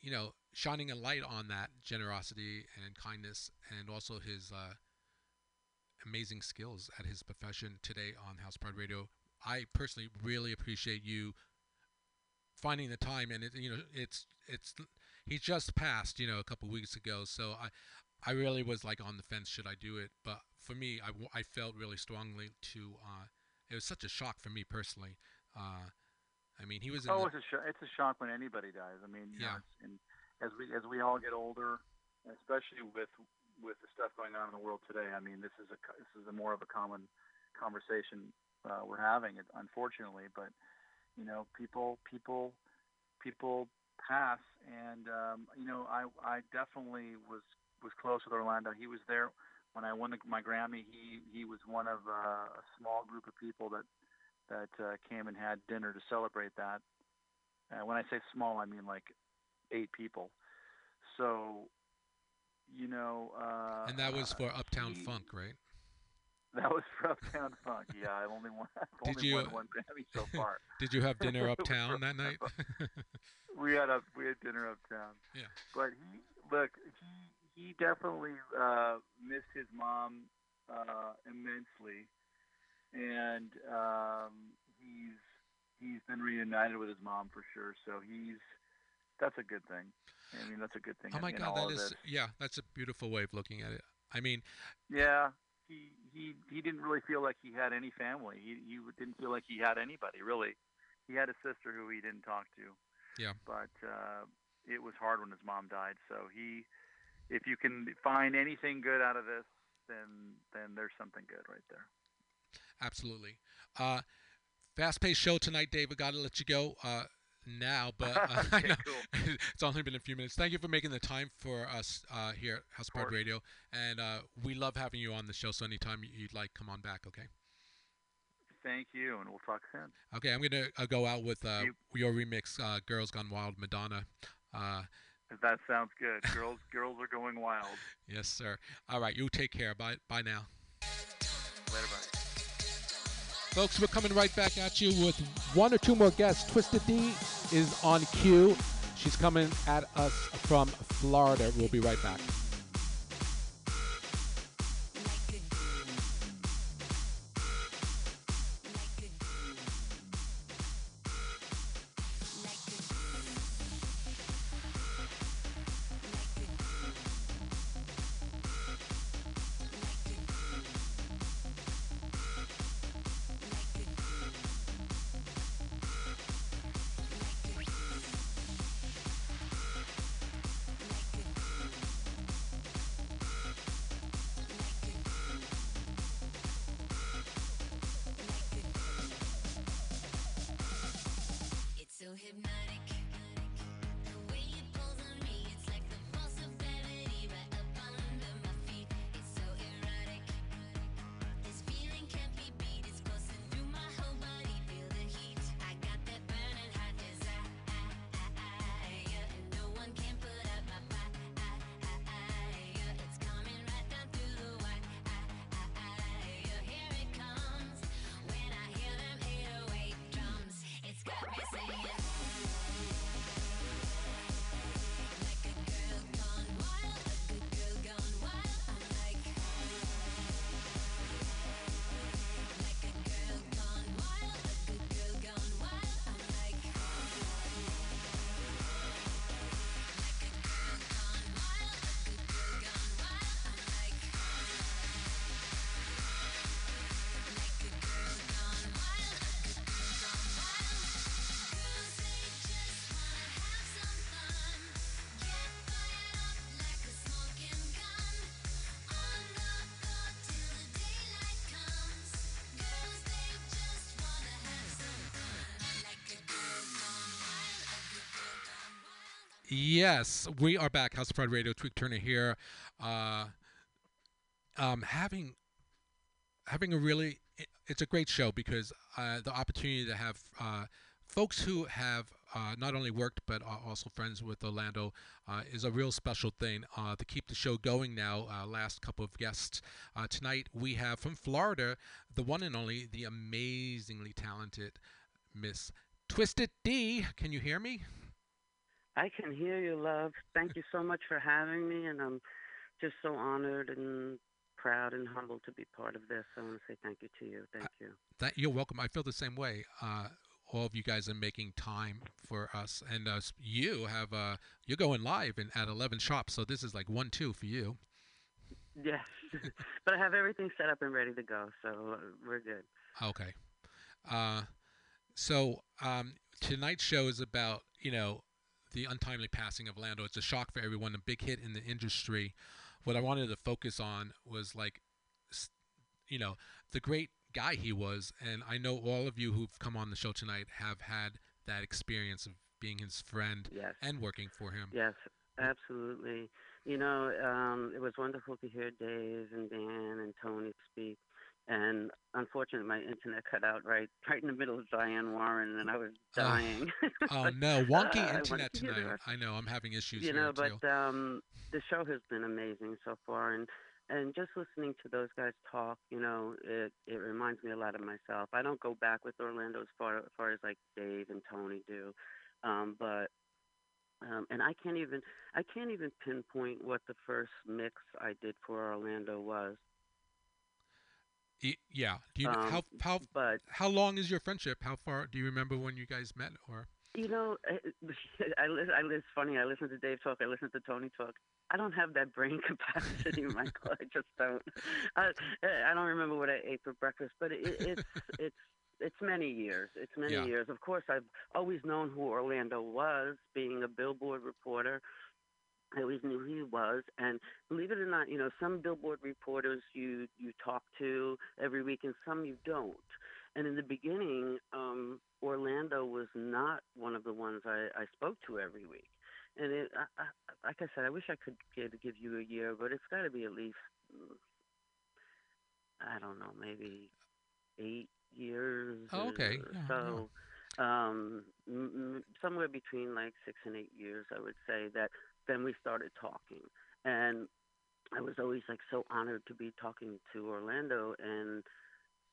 you know shining a light on that generosity and kindness and also his uh, amazing skills at his profession today on House Pride Radio. I personally really appreciate you finding the time and it, you know it's it's he just passed you know a couple weeks ago so i i really was like on the fence should i do it but for me i, I felt really strongly to uh it was such a shock for me personally uh i mean he was oh it's a sh- it's a shock when anybody dies i mean Yeah. know, and as we as we all get older especially with with the stuff going on in the world today i mean this is a this is a more of a common conversation uh, we're having unfortunately but you know people people people pass and um you know i i definitely was was close with orlando. He was there when i won the, my grammy. He he was one of uh, a small group of people that that uh, came and had dinner to celebrate that. Uh, when i say small i mean like eight people. So you know uh and that was for uptown he- funk right *laughs* that was for uptown funk yeah i've only won i've Did only you- won one grammy so *laughs* far did you have *laughs* dinner uptown that night we had a we had dinner uptown. Yeah. But he look he he definitely uh, missed his mom uh, immensely, and um, he's he's been reunited with his mom for sure. So he's that's a good thing. I mean that's a good thing. oh my in god all that this. yeah that's a beautiful way of looking at it i mean Yeah, he he he didn't really feel like he had any family. He he didn't feel like he had anybody really. He had a sister who he didn't talk to. Yeah. But uh, it was hard when his mom died. So he, if you can find anything good out of this, then then there's something good right there. Absolutely. Uh, fast paced show tonight, Dave. I got to let you go uh, now, *laughs* but uh, *laughs* Okay, cool. *laughs* it's only been a few minutes. Thank you for making the time for us uh, here at House Pride. Radio. And uh, we love having you on the show. So anytime you'd like, come on back, okay? Thank you, and we'll talk soon. Okay, I'm going to uh, go out with uh, You- your remix, uh, Girls Gone Wild, Madonna. Uh, That sounds good. Girls girls are going wild. yes, sir. All right, you take care. Bye, bye now. Later, bye. Folks, we're coming right back at you with one or two more guests. Twisted D is on cue. She's coming at us from Florida. We'll be right back. Yes, we are back. House of Pride Radio. Tweak Turner here. Uh, um, having having a really, it's a great show because uh, the opportunity to have uh, folks who have uh, not only worked but are also friends with Orlando uh, is a real special thing. Uh, to keep the show going now, uh, last couple of guests uh, tonight we have from Florida, the one and only, the amazingly talented Miss Twisted D. Can you hear me? I can hear you, love. Thank you so much for having me, and I'm just so honored and proud and humbled to be part of this. I want to say thank you to you. Thank you. That you're welcome. I feel the same way. Uh, all of you guys are making time for us, and uh, you have uh, you're going live in, at 11 shops, so this is like one two for you. Yes, *laughs* but I have everything set up and ready to go, so uh, we're good. Okay. Uh, so um, tonight's show is about you know the untimely passing of Lando. It's a shock for everyone, a big hit in the industry. What I wanted to focus on was like, you know, the great guy he was, and I know all of you who've come on the show tonight have had that experience of being his friend Yes. and working for him. Yes, absolutely. You know, um, it was wonderful to hear Dave and Dan and Tony speak. And unfortunately, my internet cut out right, *laughs* right in the middle of Diane Warren, and I was Oh. dying. Oh *laughs* no, wonky Uh, I internet to tonight. I know I'm having issues you know, too. but um, the show has been amazing so far, and and just listening to those guys talk, you know, it it reminds me a lot of myself. I don't go back with Orlando as far as far as like Dave and Tony do, um, but um, and I can't even I can't even pinpoint what the first mix I did for Orlando was. Yeah. Do you Um, how how but how long is your friendship? How far do you remember when you guys met or? You know, *laughs* I, I, I, it's funny. I listen to Dave talk. I listen to Tony talk. I don't have that brain *laughs* capacity, Michael. I just don't. I, I don't remember what I ate for breakfast, but it, it's *laughs* it's it's many years. It's many Yeah. years. Of course, I've always known who Orlando was, being a Billboard reporter. I always knew who he was, and believe it or not, you know, some Billboard reporters you you talk to every week, and some you don't. And in the beginning, um, Orlando was not one of the ones I, I spoke to every week. And it, I, I, like I said, I wish I could to give you a year, but it's got to be at least, I don't know, maybe eight years. Oh, okay. Yeah, so, um, m- somewhere between like six and eight years, I would say that. Then we started talking, and I was always like so honored to be talking to Orlando. And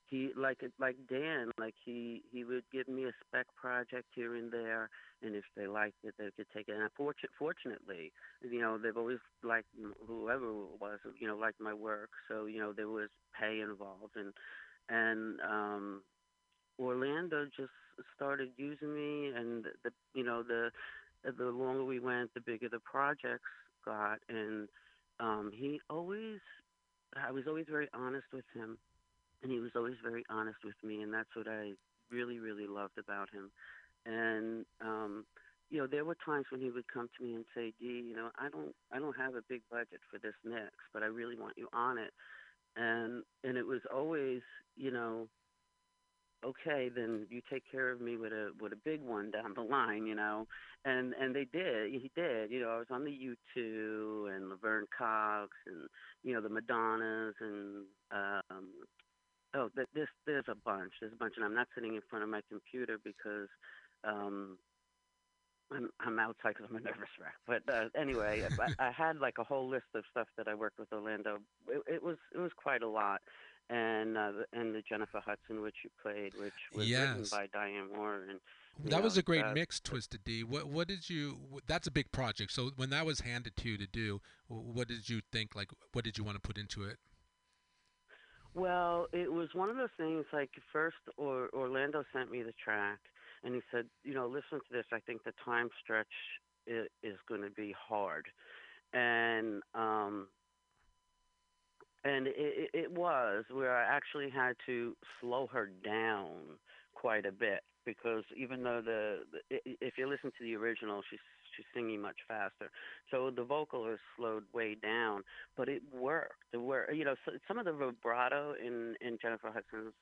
he like like Dan, like he he would give me a spec project here and there, and if they liked it, they could take it. And fortunate, fortunately, you know, they've always liked whoever it was, you know, liked my work. So you know, there was pay involved, and and um, Orlando just started using me, and the you know the the longer we went, the bigger the projects got, and um, he always, I was always very honest with him and he was always very honest with me and that's what i really really loved about him. And um you know there were times when he would come to me and say dee you know i don't i don't have a big budget for this next but i really want you on it. And and it was always you know okay then you take care of me with a with a big one down the line you know and and they did he did you know i was on the u2 and laverne cox and you know the madonnas and um Oh, th- this there's a bunch. There's a bunch, and I'm not sitting in front of my computer because um, I'm I'm outside because I'm a nervous wreck. But uh, anyway, I, I had like a whole list of stuff that I worked with Orlando. It, it was it was quite a lot, and uh, and the Jennifer Hudson, which you played, which was written by Diane Warren. That was a great uh, mix, Twisted D. What what did you? That's a big project. So when that was handed to you to do, what did you think? Like, what did you want to put into it? Well, it was one of those things like first or, Orlando sent me the track and he said, you know, listen to this. I think the time stretch is, is going to be hard. And um and it, it, was where I actually had to slow her down quite a bit because even though the, the if you listen to the original, she's she's singing much faster, so the vocal is slowed way down. But it worked. Worked. You know, so, some of the vibrato in in Jennifer Hudson's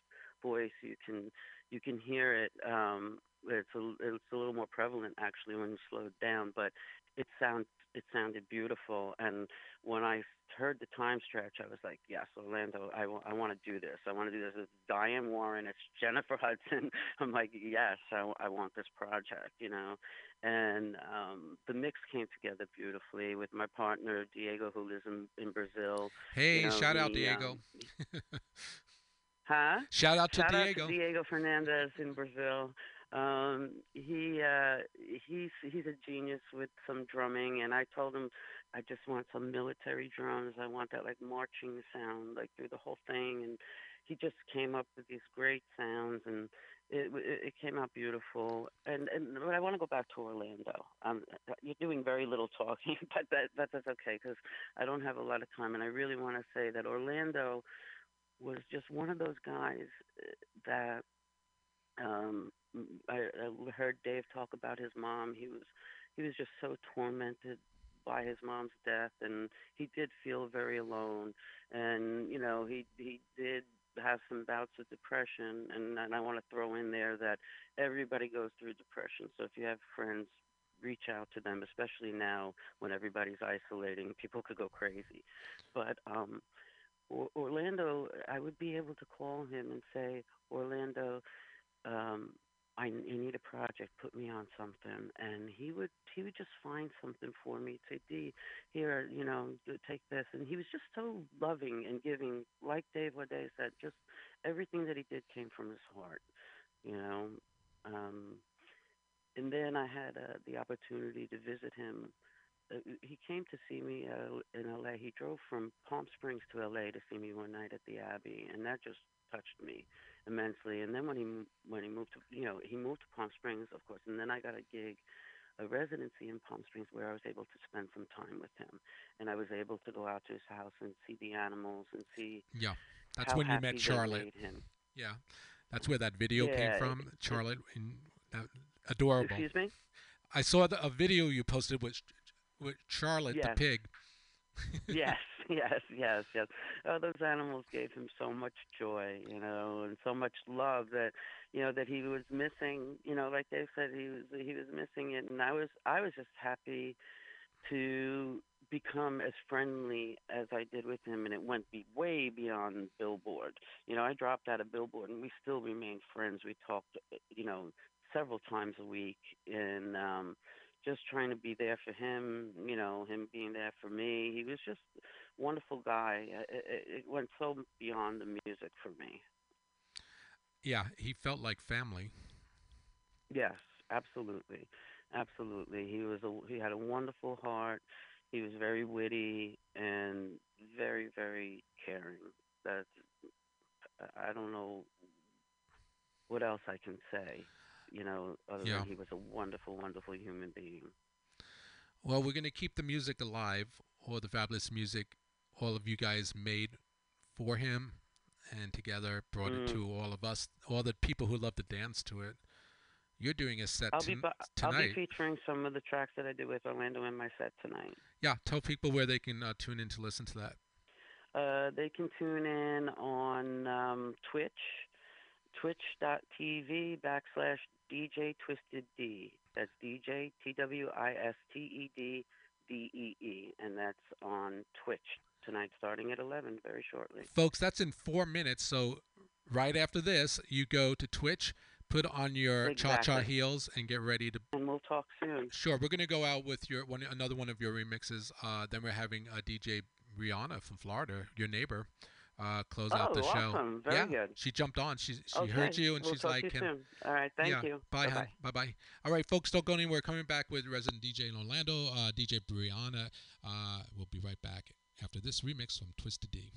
voice. You can you can hear it. Um, it's a it's a little more prevalent actually when you slow it down, but it sound it sounded beautiful. And when I heard the time stretch, I was like, yes, Orlando, I, w- I want to do this. I want to do this. It's Diane Warren. It's Jennifer *laughs* Hudson. I'm like, yes, I, w- I want this project, you know. And um, the mix came together beautifully with my partner Diego, who lives in, in Brazil. Hey, You know, shout out he, Diego. um, *laughs* Huh? Shout out to Shout Diego. out to Diego Fernandez in Brazil. Um, he uh, he's he's a genius with some drumming, and I told him I just want some military drums. I want that like marching sound, like through the whole thing, and he just came up with these great sounds, and it it, came out beautiful. And and but I want to go back to Orlando. Um, you're doing very little talking, *laughs* but that, that that's okay because I don't have a lot of time, and I really want to say that Orlando was just one of those guys uh, that um I, I heard Dave talk about his mom. He was he was just so tormented by his mom's death and he did feel very alone and you know he he did have some bouts of depression and and I want to throw in there that everybody goes through depression. So if you have friends reach out to them especially now when everybody's isolating people could go crazy but um Orlando, I would be able to call him and say, Orlando, um, I, I need a project. Put me on something, and he would he would just find something for me. Say, D, here, you know, take this, and he was just so loving and giving. Like Dave Audé said, just everything that he did came from his heart, you know. Um, and then I had uh, the opportunity to visit him uh, he came to see me uh, in LA. He drove from Palm Springs to LA to see me one night at the Abbey, and that just touched me immensely. And then when he when he moved to you know he moved to Palm Springs, of course, and then I got a gig, a residency in Palm Springs where I was able to spend some time with him, and I was able to go out to his house and see the animals and see Yeah, that's when you met Charlotte. him. Yeah, that's where that video Yeah, came it- from. Charlotte, in that adorable. Excuse me. I saw the, a video you posted with with Charlotte the pig. yes, *laughs* *laughs* yes, yes, yes. Oh, those animals gave him so much joy, you know, and so much love that, you know, that he was missing. You know, like Dave said, he was he was missing it, and I was I was just happy to become as friendly as I did with him, and it went be way beyond Billboard. You know, I dropped out of Billboard, and we still remained friends. We talked, uh, you know, several times a week, and um just trying to be there for him, you know, him being there for me. He was just wonderful guy. It, it, went so beyond the music for me. Yeah, he felt like family. Yes, absolutely, absolutely. He was a he had a wonderful heart. He was very witty and very very caring. That I don't know what else I can say. You know, other Yeah. than he was a wonderful, wonderful human being. Well, we're going to keep the music alive, or the fabulous music all of you guys made for him and together brought it Mm. to all of us, all the people who love to dance to it. You're doing a set I'll be ton- bu- I'll be featuring some of the tracks that I did with Orlando in my set tonight. yeah, tell people where they can uh, tune in to listen to that. Uh, they can tune in on um, Twitch, twitch.tv backslash DJ Twisted D. That's DJ T W I S T E D D E E, and that's on Twitch tonight, starting at 11, very shortly. Folks, that's in four minutes. So right after this, you go to Twitch, put on your cha cha heels, and get ready to. And we'll talk soon. Sure, we're gonna go out with your one, another one of your remixes. Uh, then we're having uh, DJ Brianna from Florida, your neighbor, uh, close out Oh, the show. awesome. Very yeah, good. she jumped on. She she okay. heard you, and we'll she's like, to you "Can- soon. All right, thank yeah, you. Bye, hon. Bye bye. All right, folks, don't go anywhere. Coming back with resident DJ in Orlando, uh, DJ Brianna. Uh, we'll be right back after this remix from Twisted D.